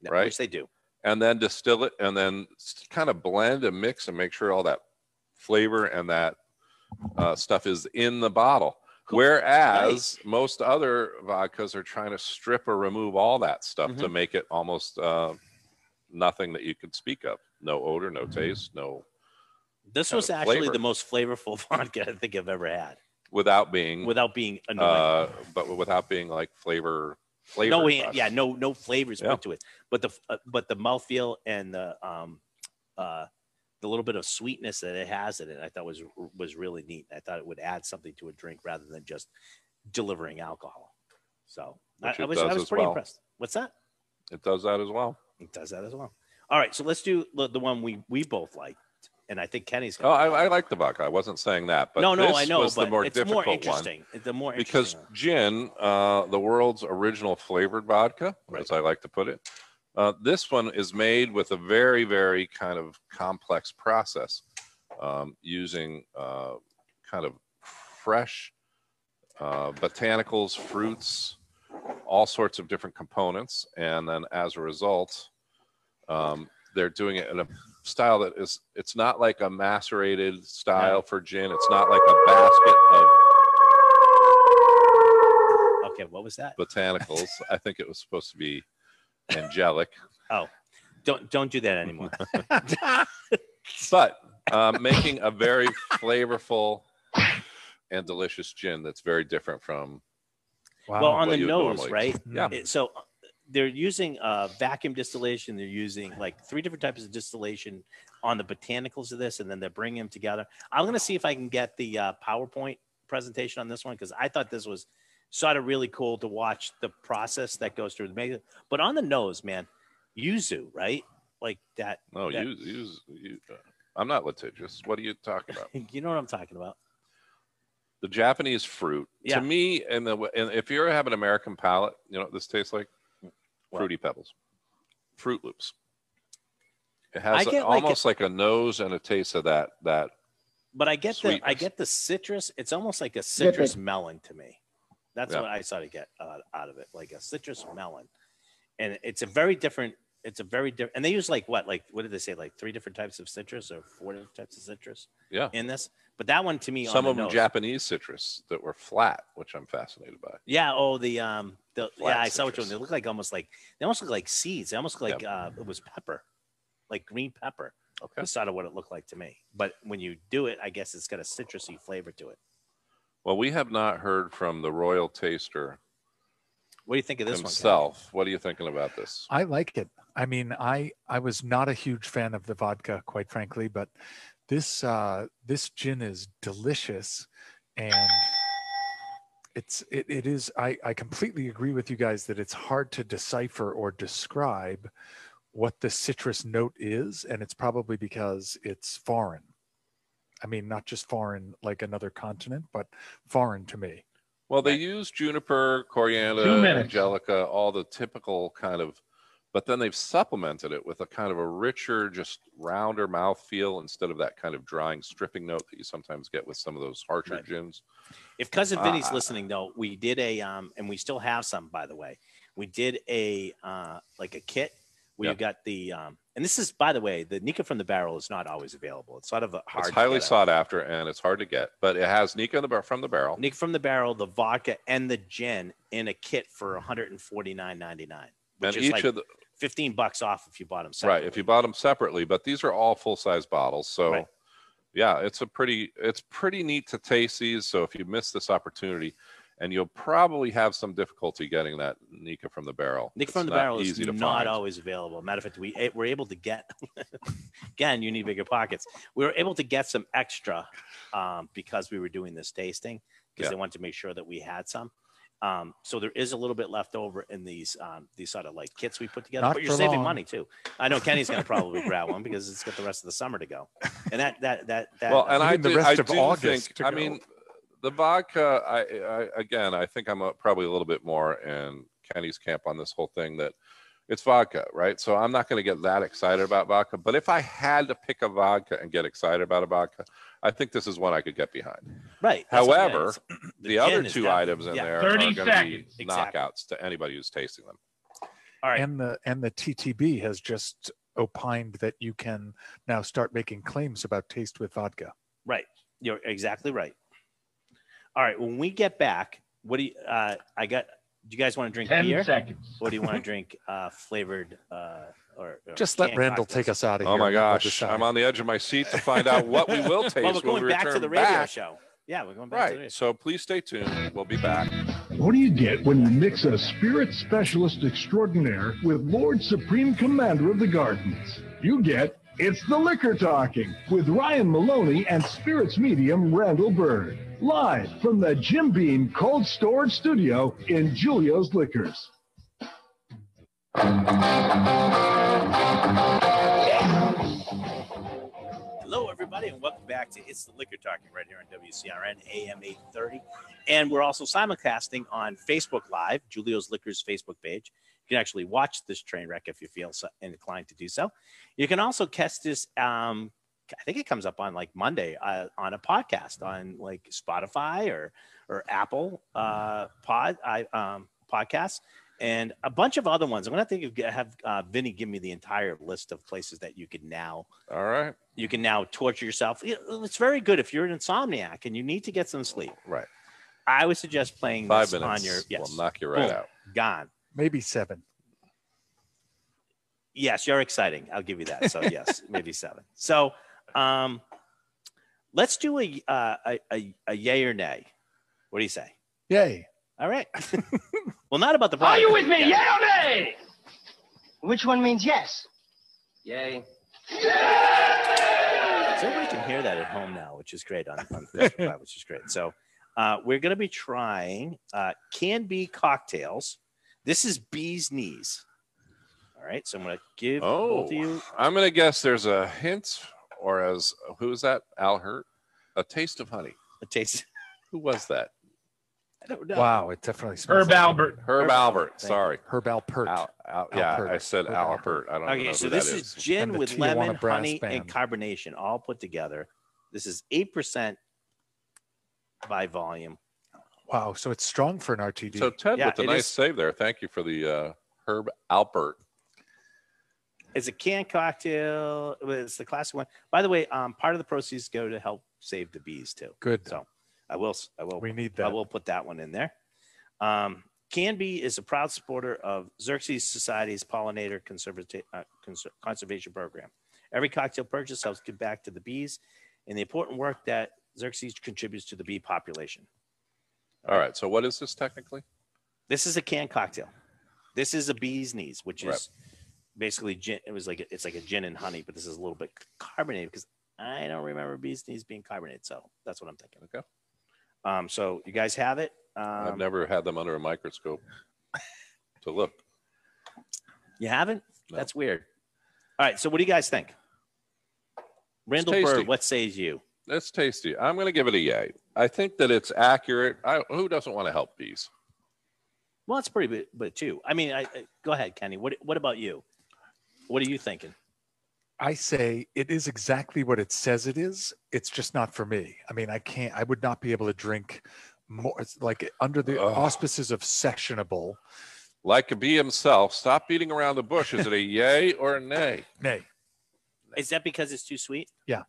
Yeah, right. which they do. and then distill it and then kind of blend and mix and make sure all that flavor and that uh, stuff is in the bottle. Whereas most other vodkas are trying to strip or remove all that stuff Mm-hmm. to make it almost uh, nothing that you could speak of. No odor, no taste, no This was actually flavor. the most flavorful vodka I think I've ever had, without being without being annoying. uh, but without being like flavor flavor. no, we, yeah, no, no flavors Yeah. put to it, but the uh, but the mouthfeel and the um, uh, the little bit of sweetness that it has in it, I thought was was really neat. I thought it would add something to a drink rather than just delivering alcohol. So I, I was I was pretty well. impressed. What's that? It does that as well. It does that as well. All right, so let's do the, one we we both like, and I think Kenny's. Oh, I, I like the vodka. I wasn't saying that, but no, no, this I know, but the more it's difficult more one. interesting. The more because interesting one. gin, uh, the world's original flavored vodka, Right. as I like to put it, uh, this one is made with a very, very kind of complex process um, using uh, kind of fresh uh, botanicals, fruits, all sorts of different components. And then as a result, um, they're doing it in a style that is, it's not like a macerated style for gin. It's not like a basket of Okay, what was that? botanicals. I think it was supposed to be angelic, Oh, Don't don't do that anymore. but um, making a very flavorful and delicious gin that's very different from. Wow. well, on what the nose, normally- right? Yeah. It- so they're using uh, vacuum distillation. They're using like three different types of distillation on the botanicals of this, and then they're bringing them together. I'm going to see if I can get the uh, PowerPoint presentation on this one because I thought this was sort of really cool to watch the process that goes through the making. But on the nose, man, yuzu, right? Like that. No, that- you, you, you uh, I'm not litigious. What are you talking about? You know what I'm talking about? The Japanese fruit Yeah. to me, and the and if you have an American palate, you know what this tastes like? What? Fruity Pebbles, Fruit Loops. It has a- get like almost like a nose and a taste of that that But I get the I get the citrus. It's almost like a citrus melon to me. That's Yeah. what I sort of get uh, out of it, like a citrus melon, and it's a very different. It's a very different, and they use like what, like what did they say, like three different types of citrus or four different types of citrus yeah. in this. But that one to me, Some on of the them nose- Japanese citrus that were flat, which I'm fascinated by. Yeah. Oh, the um, the Flat yeah, I saw what you. citrus. They look like almost like they almost look like seeds. They almost look like uh, it was pepper, like green pepper. Okay. That's sort of what it looked like to me. But when you do it, I guess it's got a citrusy flavor to it. Well, we have not heard from the royal taster What do you think of this himself. What are you thinking about this? I like it. I mean, I I was not a huge fan of the vodka, quite frankly, but this uh, this gin is delicious, and it's it, it is. I I completely agree with you guys that it's hard to decipher or describe what the citrus note is, and it's probably because it's foreign. I mean, not just foreign like another continent, but foreign to me. Well, they use juniper, coriander, angelica, all the typical kind of, but then they've supplemented it with a kind of a richer, just rounder mouthfeel instead of that kind of drying, stripping note that you sometimes get with some of those harsher Right. gins. If cousin Vinny's Uh, listening though, we did a um, and we still have some by the way. We did a uh, like a kit where Yeah. you got the um, and this is by the way, the Nikka from the barrel is not always available. It's sort of a hard. It's to highly sought after and it's hard to get, but it has Nikka in the bar- from the barrel. Nick from the barrel, the vodka and the gin in a kit for 149.99, which and is each like of the 15 bucks off if you bought them right, separately. if you bought them separately, but these are all full size bottles. So Right. yeah, it's a pretty it's pretty neat to taste these. So if you miss this opportunity, and you'll probably have some difficulty getting that Nikka from the barrel. It's from the barrel is not find. always available. Matter of fact, we eh, were able to get again. You need bigger pockets. We were able to get some extra um, because we were doing this tasting because Yeah. they wanted to make sure that we had some. Um, so there is a little bit left over in these um, these sort of like kits we put together. Not but you're saving long. money too. I know Kenny's going to probably grab one because it's got the rest of the summer to go. And that that that that. well, and I the do, rest I of do August think. to I go. mean, the vodka. I, I again, I think I'm a, probably a little bit more in Kenny's camp on this whole thing that it's vodka, right? So I'm not going to get that excited about vodka. But if I had to pick a vodka and get excited about a vodka, I think this is one I could get behind. right. that's what I'm saying. However, It's- The, other two items in yeah. there are going to be seconds. Exactly. knockouts to anybody who's tasting them. All right. and the and the TTB has just opined that you can now start making claims about taste with vodka. Right. You're exactly right. All right. When we get back, what do you, uh, I got, do you guys want to drink 10 beer? seconds. Or do you want to drink uh, flavored uh, or, or Just let canned Randall cocktails? take us out of here. Oh my and we'll gosh. I'm on the edge of my seat to find out what we will taste Well, we're when going we back to return the radio back. show. Yeah, we're going back to the radio Right. So please stay tuned. We'll be back. What do you get when you mix a spirit specialist extraordinaire with Lord Supreme Commander of the Gardens? You get It's the Liquor Talking with Ryan Maloney and spirits medium Randall Bird. Live from the Jim Beam Cold Storage Studio in Julio's Liquors. Hello, everybody, and welcome back to It's the Liquor Talking right here on WCRN AM 830. And we're also simulcasting on Facebook Live, Julio's Liquors Facebook page. You can actually watch this train wreck if you feel so inclined to do so. You can also catch this. Um, I think it comes up on like Monday uh, on a podcast on like Spotify or or Apple uh, pod I um, podcasts and a bunch of other ones. I'm gonna think of have uh, Vinny give me the entire list of places that you can now All right. you can now torture yourself. It's very good if you're an insomniac and you need to get some sleep. Right. I would suggest playing Five this minutes on your yes, will knock you right Boom. out. gone. Maybe seven. Yes, you're exciting. I'll give you that. So yes, maybe seven. So um, let's do a, uh, a a a yay or nay. What do you say? Yay. All right. Well, not about the Are you with me? Yeah. Yeah or nay? Which one means yes? Yay. So everybody can hear that at home now, which is great on, on Facebook which is great. So uh, we're going to be trying uh, can be cocktails. This is bee's knees. All right, so I'm going to give Oh, both of you. I'm going to guess there's a hint, or as who is that? Al Hirt, a taste of honey. a taste. Who was that? I don't know. Wow, it definitely smells. Herb like Albert. Herb Herb Alpert. Thank you. Sorry. Herb Alpert. Al, Al, Al yeah, Hurt. I said Herb Al Alpert. I don't know Okay, so that this is is. gin And the with Tijuana lemon, Brass honey, and Band. carbonation all put together. This is eight percent by volume. Wow, so it's strong for an RTD. So Ted Yeah, with the it nice is. save there. Thank you for the uh, Herb Alpert. It's a canned cocktail. It's the classic one. By the way, um, part of the proceeds go to help save the bees too. Good. So I will. I will. we need that. I will put that one in there. Um, Canby is a proud supporter of Xerces Society's pollinator conservati- uh, cons- conservation program. Every cocktail purchase helps give back to the bees and the important work that Xerces contributes to the bee population. All right. So what is this technically? This is a canned cocktail. This is a bee's knees, which is Right. Basically gin. It was like a, it's like a gin and honey, but this is a little bit carbonated because I don't remember bee's knees being carbonated. So that's what I'm thinking. Okay. Um, so you guys have it. I've Um, never had them under a microscope to look. You haven't? No. That's weird. All right. So what do you guys think? Randall. Bird, what says you? That's tasty. I'm going to give it a yay. I think that it's accurate. I, who doesn't want to help bees? Well, it's pretty bit, but too. I mean, I, I- go ahead, Kenny. What What about you? What are you thinking? I say it is exactly what it says it is. It's just not for me. I mean, I can't. I would not be able to drink more. It's like under the Ugh. auspices of sessionable. Like a bee himself, stop beating around the bush. Is it a yay or a nay? Nay, Is that because it's too sweet? Yeah.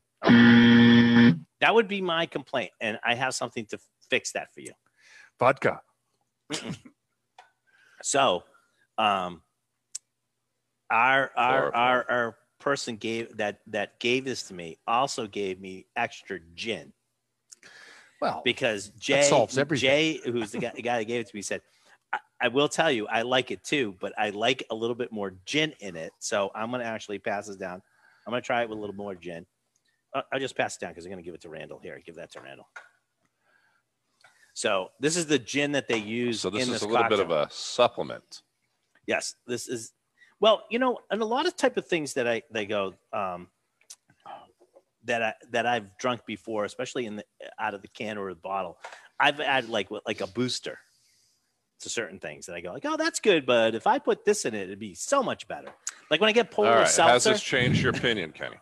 That would be my complaint, and I have something to fix that for you. vodka. So, um, our our our our person gave that that gave this to me also gave me extra gin Well, because Jay. Jay, who's the guy, the guy that gave it to me, said, I, "I will tell you, I like it too, but I like a little bit more gin in it. So I'm gonna actually pass this down. I'm gonna try it with a little more gin. Uh, I'll just pass it down because I'm gonna give it to Randall. Here, give that to Randall. So this is the gin that they use. So this is this a little bit of a supplement. Yes, this is well, you know, and a lot of type of things that I they go um that I that I've drunk before, especially in the out of the can or the bottle. I've added like like a booster to certain things, and I go like, oh, that's good, but if I put this in it, it'd be so much better. Like when I get All polar right. Has seltzer. this changed your opinion, Kenny?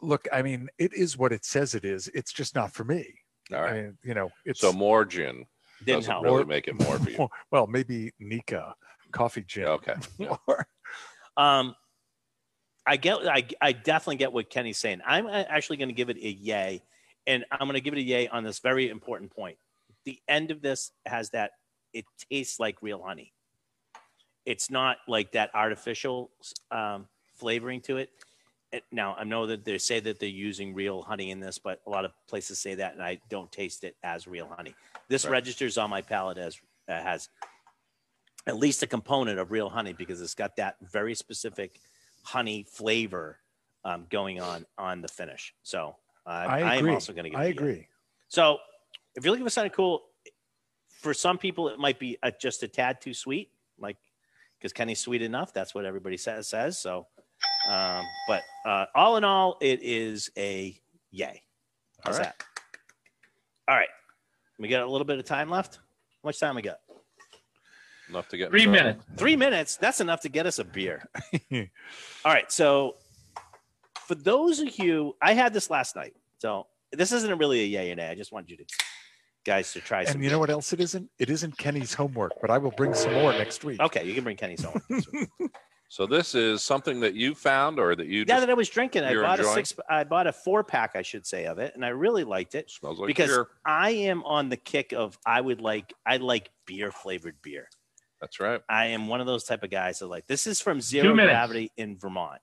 look, I mean, it is what it says it is. It's just not for me. All I mean, you know, it's So more gin Didn't doesn't help. really make it more for you. well, maybe Nikka Coffey gin. Okay. Yeah. Or- Um, I get, I, I definitely get what Kenny's saying. I'm actually going to give it a yay, and I'm going to give it a yay on this very important point. The end of this has that it tastes like real honey. It's not like that artificial um, flavoring to it. It- Now I know that they say that they're using real honey in this, but a lot of places say that, and I don't taste it as real honey. This Right. registers on my palate as uh, has at least a component of real honey because it's got that very specific honey flavor um, going on on the finish. So uh, I I am also going to give. I it a agree. So if you're looking for something cool, for some people it might be uh just a tad too sweet, like because Kenny's sweet enough. That's what everybody says. Says so. Um, but uh, all in all, it is a yay. How's All right. that? All right. We got a little bit of time left. How much time we got? Enough to get Three minutes. Three minutes. That's enough to get us a beer. All right. So, for those of you, I had this last night. So, this isn't really a yay and a. I just want you to guys to try some. And you know what else it isn't? It isn't Kenny's homework, but I will bring some more next week. Okay, you can bring Kenny's home. So this is something that you found or that you yeah, just that I was drinking. I bought enjoying? a six. I bought a four pack, I should say, of it, and I really liked it smells like because beer. I am on the kick of I would like I like beer flavored beer. That's right. I am one of those type of guys that like this is from Zero minutes. Gravity in Vermont.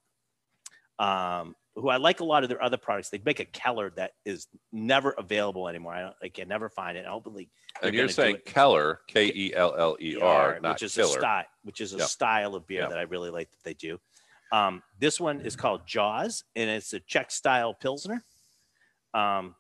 Um, who I like a lot of their other products. They make a Keller that is never available anymore. I, don't, I can never find it. Hopefully, And you're saying. Keller, K E L L E R, not which is killer. a style, which is a Yeah. style of beer Yeah. that I really like that they do. Um, this one is called Jaws, and it's a Czech style pilsner. Um,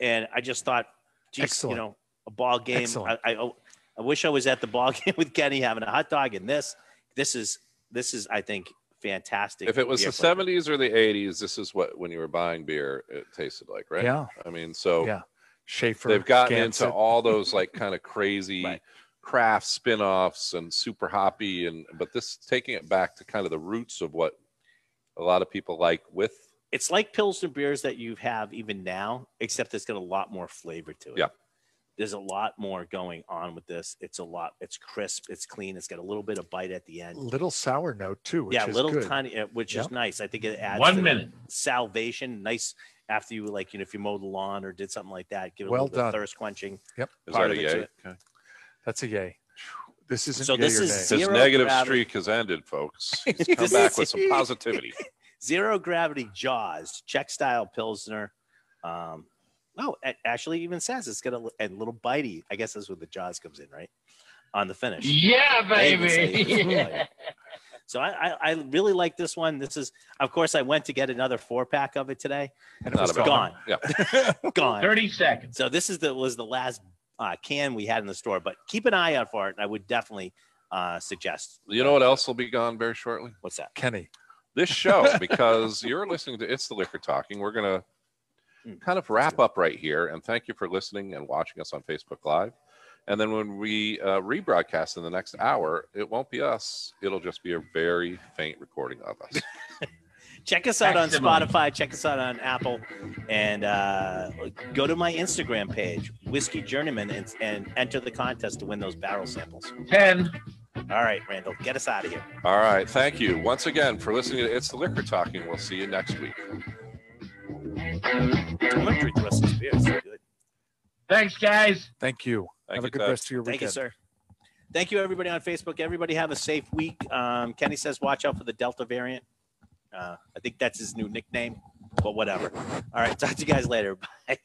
and I just thought, geez, Excellent. you know, a ball game. I, Excellent. I, oh, I wish I was at the ball game with Kenny having a hot dog, and this, this is, this is, I think, fantastic. If it was the 70s or the 80s, this is what when you were buying beer, it tasted like, right? Yeah. I mean, so Yeah. Schaefer. they've gotten Gansett. into all those like kind of crazy Right. craft spin-offs and super hoppy and but this taking it back to kind of the roots of what a lot of people like with it's like Pilsner beers that you have even now, except it's got a lot more flavor to it. Yeah. There's a lot more going on with this. It's a lot. It's crisp. It's clean. It's got a little bit of bite at the end. little sour note too. Which yeah, is little good. tiny, uh, which is nice. I think it adds One minute. salvation. Nice after you like, you know, if you mowed the lawn or did something like that, give it Well a little bit of done. thirst quenching. is Part that of a it to yay? it. Okay. That's a yay. This isn't So this or is nay. His negative gravity. streak has ended, folks. He's come back with some positivity. Zero gravity Jaws, Czech style Pilsner. Um, oh, it actually even says it's got a, li- a little bitey. I guess that's where the Jaws comes in, right? On the finish. Yeah, They even say it's baby. bitey. So I, I, I really like this one. This is, of course, I went to get another four pack of it today. And it Not was gone. Yeah. Gone. 30 seconds. So this is the was the last uh, can we had in the store, but keep an eye out for it. I would definitely uh, suggest. You know what else will be gone very shortly? What's that? Kenny. this show because you're listening to It's the Liquor Talking. We're going to. Kind of wrap up right here. And thank you for listening and watching us on Facebook Live. And then when we uh, rebroadcast in the next hour, it won't be us. It'll just be a very faint recording of us. Check us out on Spotify. Check us out on Apple, and uh, go to my Instagram page, Whiskey Journeyman, and, and enter the contest to win those barrel samples. 10. All right, Randall, get us out of here. All right. Thank you once again for listening to It's the Liquor Talking. We'll see you next week. I'm gonna drink the rest of this beer. It's so good. Thanks, guys. Thank you. Thank Have you, a good Ted. rest of your Thank weekend. Thank you, sir. Thank you, everybody on Facebook. Everybody have a safe week. Um, Kenny says, watch out for the Delta variant. Uh, I think that's his new nickname, but whatever. All right, talk to you guys later. Bye.